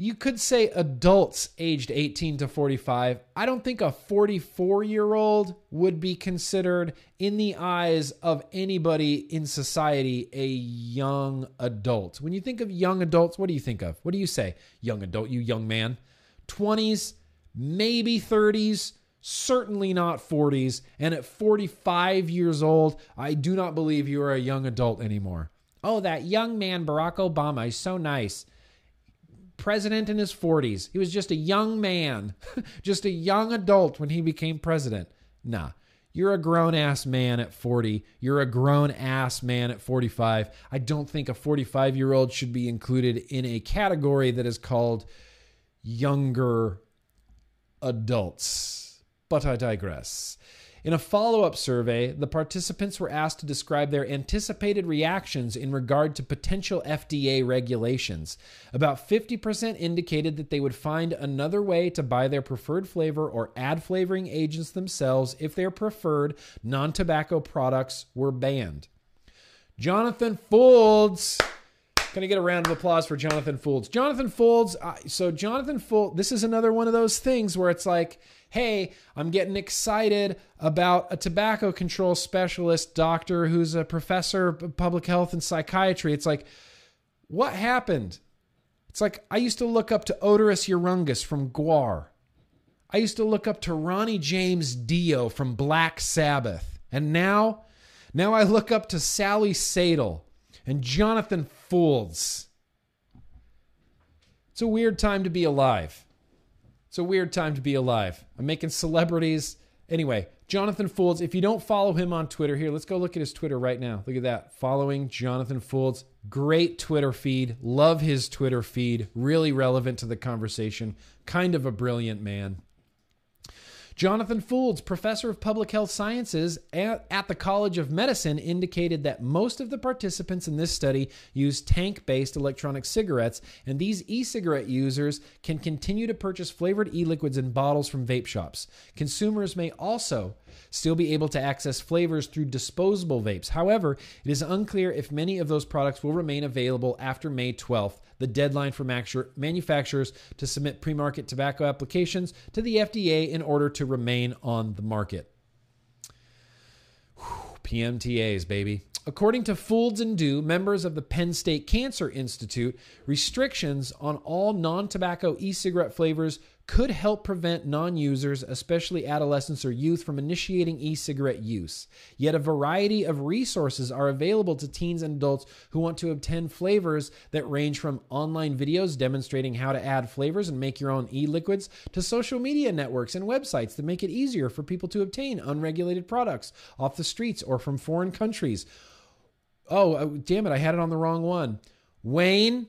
S1: you could say adults aged 18 to 45. I don't think a 44 year old would be considered, in the eyes of anybody in society, a young adult. When you think of young adults, what do you think of? What do you say? Young adult, you young man. 20s, maybe 30s, certainly not 40s. And at 45 years old, I do not believe you are a young adult anymore. Oh, that young man, Barack Obama, is so nice. President in his 40s. He was just a young man, just a young adult when he became president. Nah. You're a grown ass man at 40. You're a grown ass man at 45. I don't think a 45 year old should be included in a category that is called younger adults. But I digress. In a follow up survey, the participants were asked to describe their anticipated reactions in regard to potential FDA regulations. About 50% indicated that they would find another way to buy their preferred flavor or add flavoring agents themselves if their preferred non tobacco products were banned. Jonathan Foulds. Gonna get a round of applause for Jonathan Foulds. Jonathan Foulds. Uh, so Jonathan Foulds. This is another one of those things where it's like, hey, I'm getting excited about a tobacco control specialist doctor who's a professor of public health and psychiatry. It's like, what happened? It's like I used to look up to Oderus Urungus from GWAR. I used to look up to Ronnie James Dio from Black Sabbath. And now, now I look up to Sally Satel and Jonathan Foulds. It's a weird time to be alive. It's a weird time to be alive. I'm making celebrities. Anyway, Jonathan Foulds, if you don't follow him on Twitter, here, let's go look at his Twitter right now. Look at that. Following Jonathan Foulds. Great Twitter feed. Love his Twitter feed. Really relevant to the conversation. Kind of a brilliant man. Jonathan Foulds, professor of public health sciences at, at, the College of Medicine, indicated that most of the participants in this study used tank based electronic cigarettes, and these e cigarette users can continue to purchase flavored e liquids in bottles from vape shops. Consumers may also still be able to access flavors through disposable vapes. However, it is unclear if many of those products will remain available after May 12th, the deadline for manufacturers to submit pre market tobacco applications to the FDA in order to remain on the market. Whew, PMTAs, baby. According to Foulds and Du, members of the Penn State Cancer Institute, restrictions on all non tobacco e cigarette flavors could help prevent non users, especially adolescents or youth, from initiating e cigarette use. Yet a variety of resources are available to teens and adults who want to obtain flavors that range from online videos demonstrating how to add flavors and make your own e liquids to social media networks and websites that make it easier for people to obtain unregulated products off the streets or from foreign countries. Oh, uh, damn it, I had it on the wrong one. Wayne,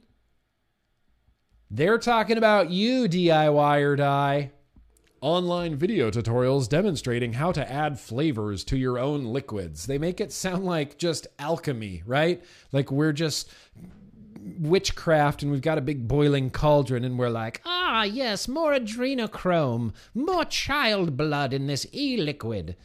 S1: they're talking about you, DIY or die. Online video tutorials demonstrating how to add flavors to your own liquids. They make it sound like just alchemy, right? Like we're just witchcraft and we've got a big boiling cauldron and we're like, ah, yes, more adrenochrome, more child blood in this e liquid.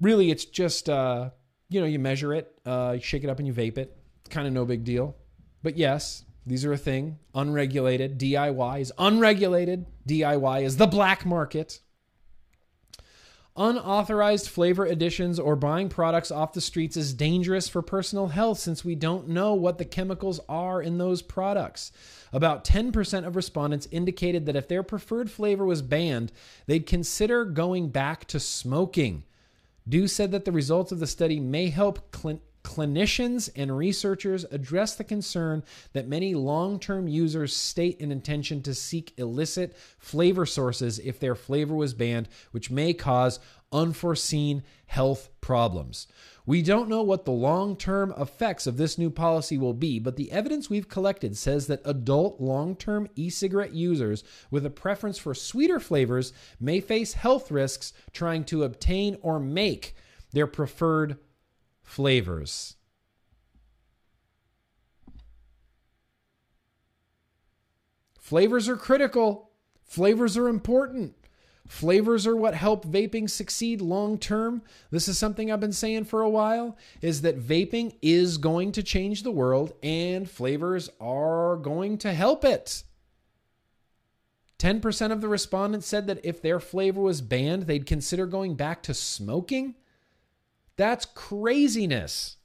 S1: Really, it's just, uh, you know, you measure it, uh, you shake it up and you vape it. Kind of no big deal. But yes, These are a thing. Unregulated DIY is unregulated. DIY is the black market. Unauthorized flavor additions or buying products off the streets is dangerous for personal health since we don't know what the chemicals are in those products. About 10% of respondents indicated that if their preferred flavor was banned, they'd consider going back to smoking. Du said that the results of the study may help cl- clinicians and researchers address the concern that many long term users state an intention to seek illicit flavor sources if their flavor was banned, which may cause unforeseen health problems. We don't know what the long term effects of this new policy will be, but the evidence we've collected says that adult long term e cigarette users with a preference for sweeter flavors may face health risks trying to obtain or make their preferred flavors. Flavors are critical. Flavors are important. Flavors are what help vaping succeed long term. This is something I've been saying for a while is that vaping is going to change the world and flavors are going to help it. 10% of the respondents said that if their flavor was banned, they'd consider going back to smoking. That's craziness.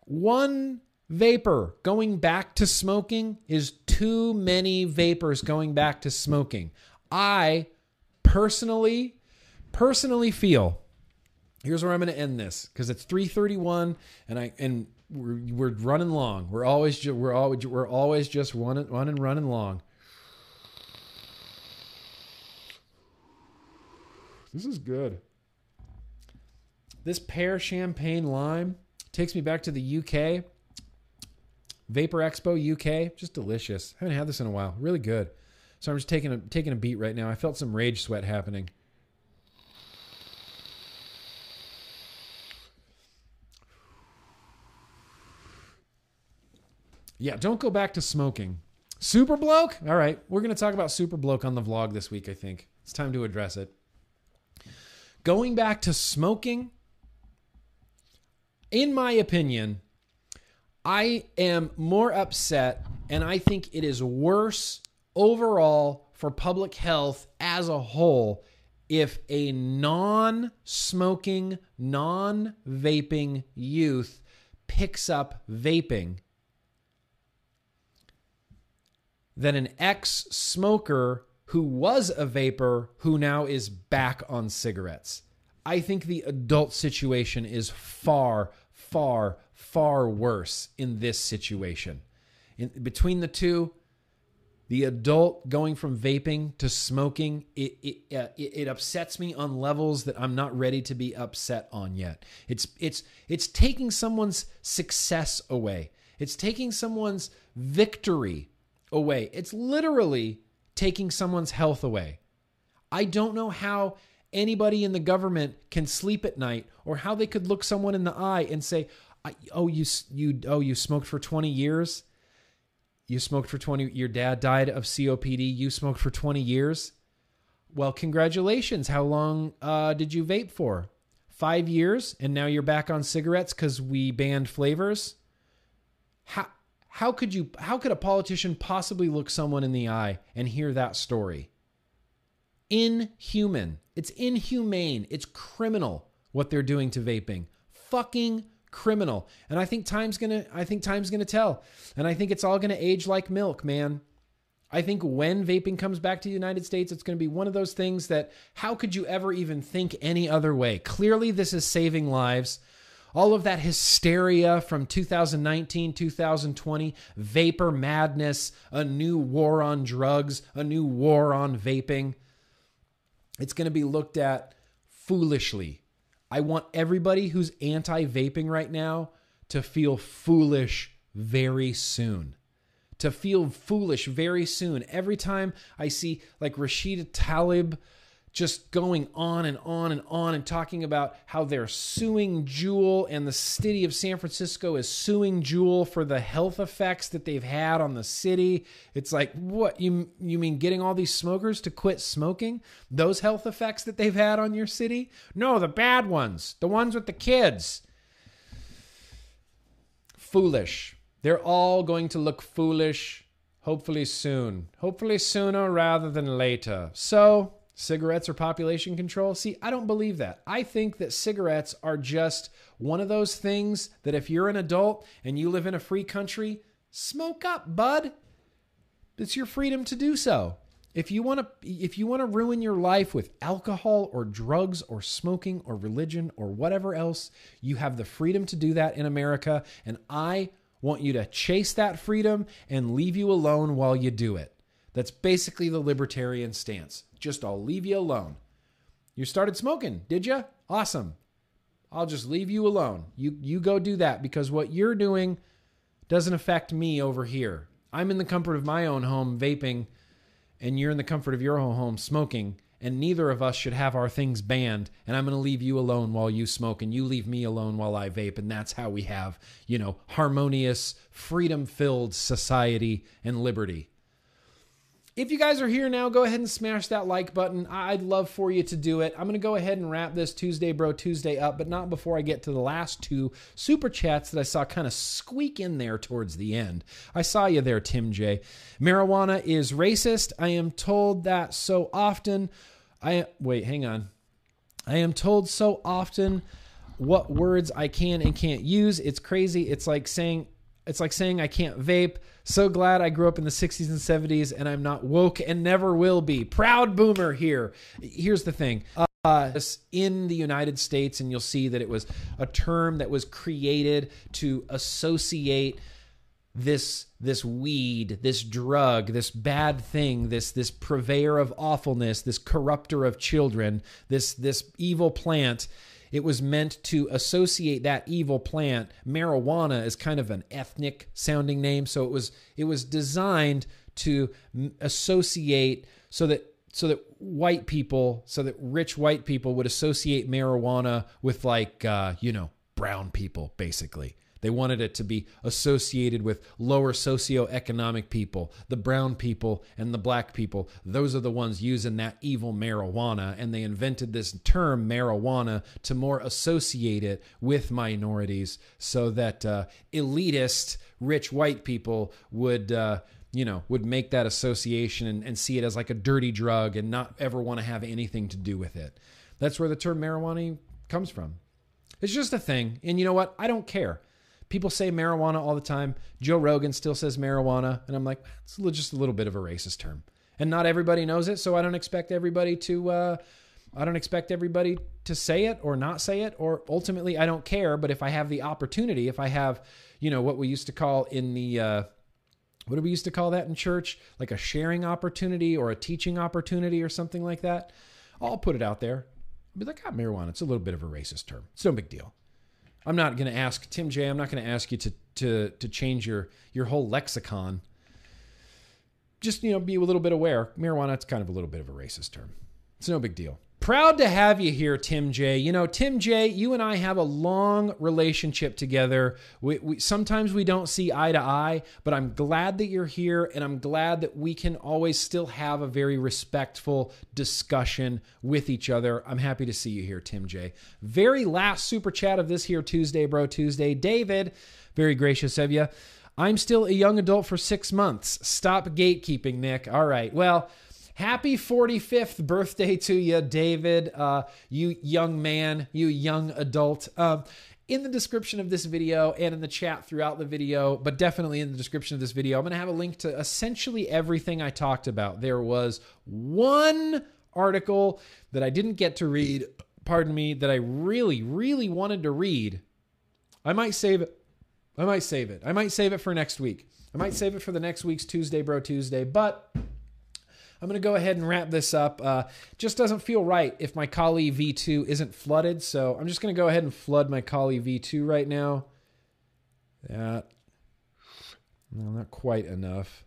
S1: One vaper going back to smoking is too many vapers going back to smoking. I personally personally feel here's where I'm going to end this because it's 3:31 and I and we're, we're running long. We're always ju- we're always we're always just running running running long. This is good. This pear champagne lime takes me back to the UK. Vaper Expo UK, just delicious. Haven't had this in a while. Really good. So I'm just taking a taking a beat right now. I felt some rage sweat happening. Yeah, don't go back to smoking. Super bloke? All right, we're going to talk about super bloke on the vlog this week, I think. It's time to address it. Going back to smoking, in my opinion, I am more upset and I think it is worse overall for public health as a whole if a non smoking, non vaping youth picks up vaping than an ex smoker who was a vaper who now is back on cigarettes. I think the adult situation is far, far, far worse in this situation. In, between the two, the adult going from vaping to smoking, it, it, uh, it, it upsets me on levels that I'm not ready to be upset on yet. It's, it's, it's taking someone's success away, it's taking someone's victory away. It's literally taking someone's health away. I don't know how anybody in the government can sleep at night or how they could look someone in the eye and say, "Oh, you you oh, you smoked for 20 years? You smoked for 20 your dad died of COPD, you smoked for 20 years?" Well, congratulations. How long uh, did you vape for? 5 years and now you're back on cigarettes cuz we banned flavors? How how could you how could a politician possibly look someone in the eye and hear that story? Inhuman. It's inhumane. It's criminal what they're doing to vaping. Fucking criminal. And I think time's going to I think time's going to tell. And I think it's all going to age like milk, man. I think when vaping comes back to the United States, it's going to be one of those things that how could you ever even think any other way? Clearly this is saving lives all of that hysteria from 2019, 2020, vapor madness, a new war on drugs, a new war on vaping. It's going to be looked at foolishly. I want everybody who's anti vaping right now to feel foolish very soon. To feel foolish very soon. Every time I see like Rashida Tlaib just going on and on and on and talking about how they're suing Juul and the city of San Francisco is suing Juul for the health effects that they've had on the city. It's like, what you you mean getting all these smokers to quit smoking? Those health effects that they've had on your city? No, the bad ones, the ones with the kids. Foolish. They're all going to look foolish, hopefully soon. Hopefully sooner rather than later. So, cigarettes are population control? See, I don't believe that. I think that cigarettes are just one of those things that if you're an adult and you live in a free country, smoke up, bud. It's your freedom to do so. If you want to if you want to ruin your life with alcohol or drugs or smoking or religion or whatever else, you have the freedom to do that in America and I want you to chase that freedom and leave you alone while you do it. That's basically the libertarian stance. Just I'll leave you alone. You started smoking, did you? Awesome. I'll just leave you alone. You you go do that because what you're doing doesn't affect me over here. I'm in the comfort of my own home vaping and you're in the comfort of your own home smoking, and neither of us should have our things banned, and I'm going to leave you alone while you smoke, and you leave me alone while I vape, and that's how we have, you know, harmonious, freedom filled society and liberty. If you guys are here now, go ahead and smash that like button. I'd love for you to do it. I'm going to go ahead and wrap this Tuesday Bro Tuesday up, but not before I get to the last two super chats that I saw kind of squeak in there towards the end. I saw you there, Tim J. Marijuana is racist. I am told that so often. I wait, hang on. I am told so often what words I can and can't use. It's crazy. It's like saying it's like saying I can't vape. So glad I grew up in the 60s and 70s and I'm not woke and never will be. Proud boomer here. Here's the thing. Uh, in the United States, and you'll see that it was a term that was created to associate this this weed, this drug, this bad thing, this this purveyor of awfulness, this corrupter of children, this this evil plant it was meant to associate that evil plant. Marijuana is kind of an ethnic sounding name, so it was it was designed to associate so that so that white people, so that rich white people would associate marijuana with like uh, you know brown people, basically. They wanted it to be associated with lower socioeconomic people, the brown people and the black people. Those are the ones using that evil marijuana. And they invented this term marijuana to more associate it with minorities so that uh, elitist rich white people would. Uh, you know, would make that association and, and see it as like a dirty drug and not ever want to have anything to do with it. That's where the term marijuana comes from. It's just a thing. And you know what? I don't care. People say marijuana all the time. Joe Rogan still says marijuana. And I'm like, it's just a little bit of a racist term. And not everybody knows it. So I don't expect everybody to, uh, I don't expect everybody to say it or not say it, or ultimately I don't care. But if I have the opportunity, if I have, you know, what we used to call in the, uh, what do we used to call that in church? Like a sharing opportunity or a teaching opportunity or something like that. I'll put it out there. I'll be like, ah, marijuana. It's a little bit of a racist term. It's no big deal. I'm not going to ask Tim J. I'm not going to ask you to to to change your your whole lexicon. Just you know, be a little bit aware. Marijuana. It's kind of a little bit of a racist term. It's no big deal. Proud to have you here, Tim J. You know, Tim J, you and I have a long relationship together. We, we, sometimes we don't see eye to eye, but I'm glad that you're here and I'm glad that we can always still have a very respectful discussion with each other. I'm happy to see you here, Tim J. Very last super chat of this here Tuesday, Bro Tuesday. David, very gracious of you. I'm still a young adult for six months. Stop gatekeeping, Nick. All right. Well, Happy 45th birthday to you, David, uh, you young man, you young adult. Um, in the description of this video and in the chat throughout the video, but definitely in the description of this video, I'm going to have a link to essentially everything I talked about. There was one article that I didn't get to read, pardon me, that I really, really wanted to read. I might save it. I might save it. I might save it for next week. I might save it for the next week's Tuesday Bro Tuesday, but I'm going to go ahead and wrap this up. Uh, just doesn't feel right if my Kali V2 isn't flooded, so I'm just going to go ahead and flood my Kali V2 right now. That, no, not quite enough.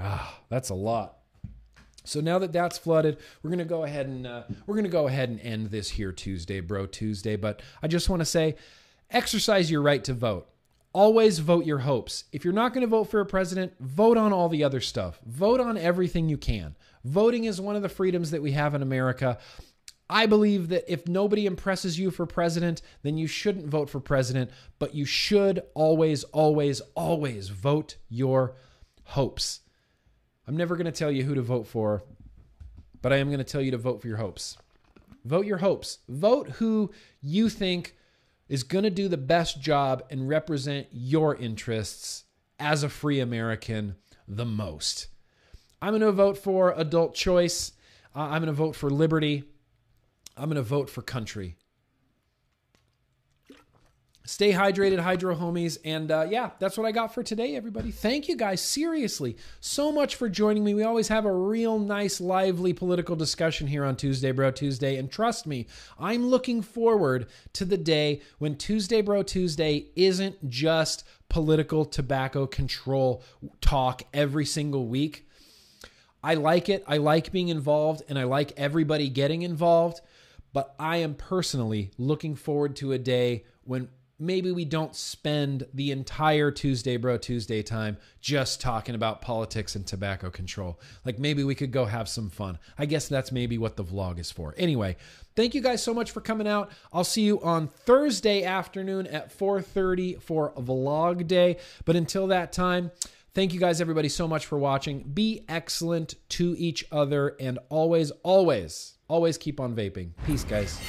S1: Ah, that's a lot. So now that that's flooded, we're gonna go ahead and uh, we're gonna go ahead and end this here Tuesday, Bro Tuesday. But I just want to say, exercise your right to vote always vote your hopes. If you're not going to vote for a president, vote on all the other stuff. Vote on everything you can. Voting is one of the freedoms that we have in America. I believe that if nobody impresses you for president, then you shouldn't vote for president, but you should always, always, always vote your hopes. I'm never going to tell you who to vote for, but I am going to tell you to vote for your hopes. Vote your hopes. Vote who you think is going to do the best job and represent your interests as a free American the most. I'm going to vote for adult choice. Uh, I'm going to vote for liberty. I'm going to vote for country. Stay hydrated, hydro homies. And uh, yeah, that's what I got for today, everybody. Thank you guys, seriously, so much for joining me. We always have a real nice, lively political discussion here on Tuesday, Bro Tuesday. And trust me, I'm looking forward to the day when Tuesday, Bro Tuesday isn't just political tobacco control talk every single week. I like it. I like being involved and I like everybody getting involved. But I am personally looking forward to a day when maybe we don't spend the entire Tuesday Bro Tuesday time just talking about politics and tobacco control. Like maybe we could go have some fun. I guess that's maybe what the vlog is for. Anyway, thank you guys so much for coming out. I'll see you on Thursday afternoon at 4:30 for vlog day. But until that time, Thank you guys, everybody, so much for watching. Be excellent to each other and always, always, always keep on vaping. Peace, guys.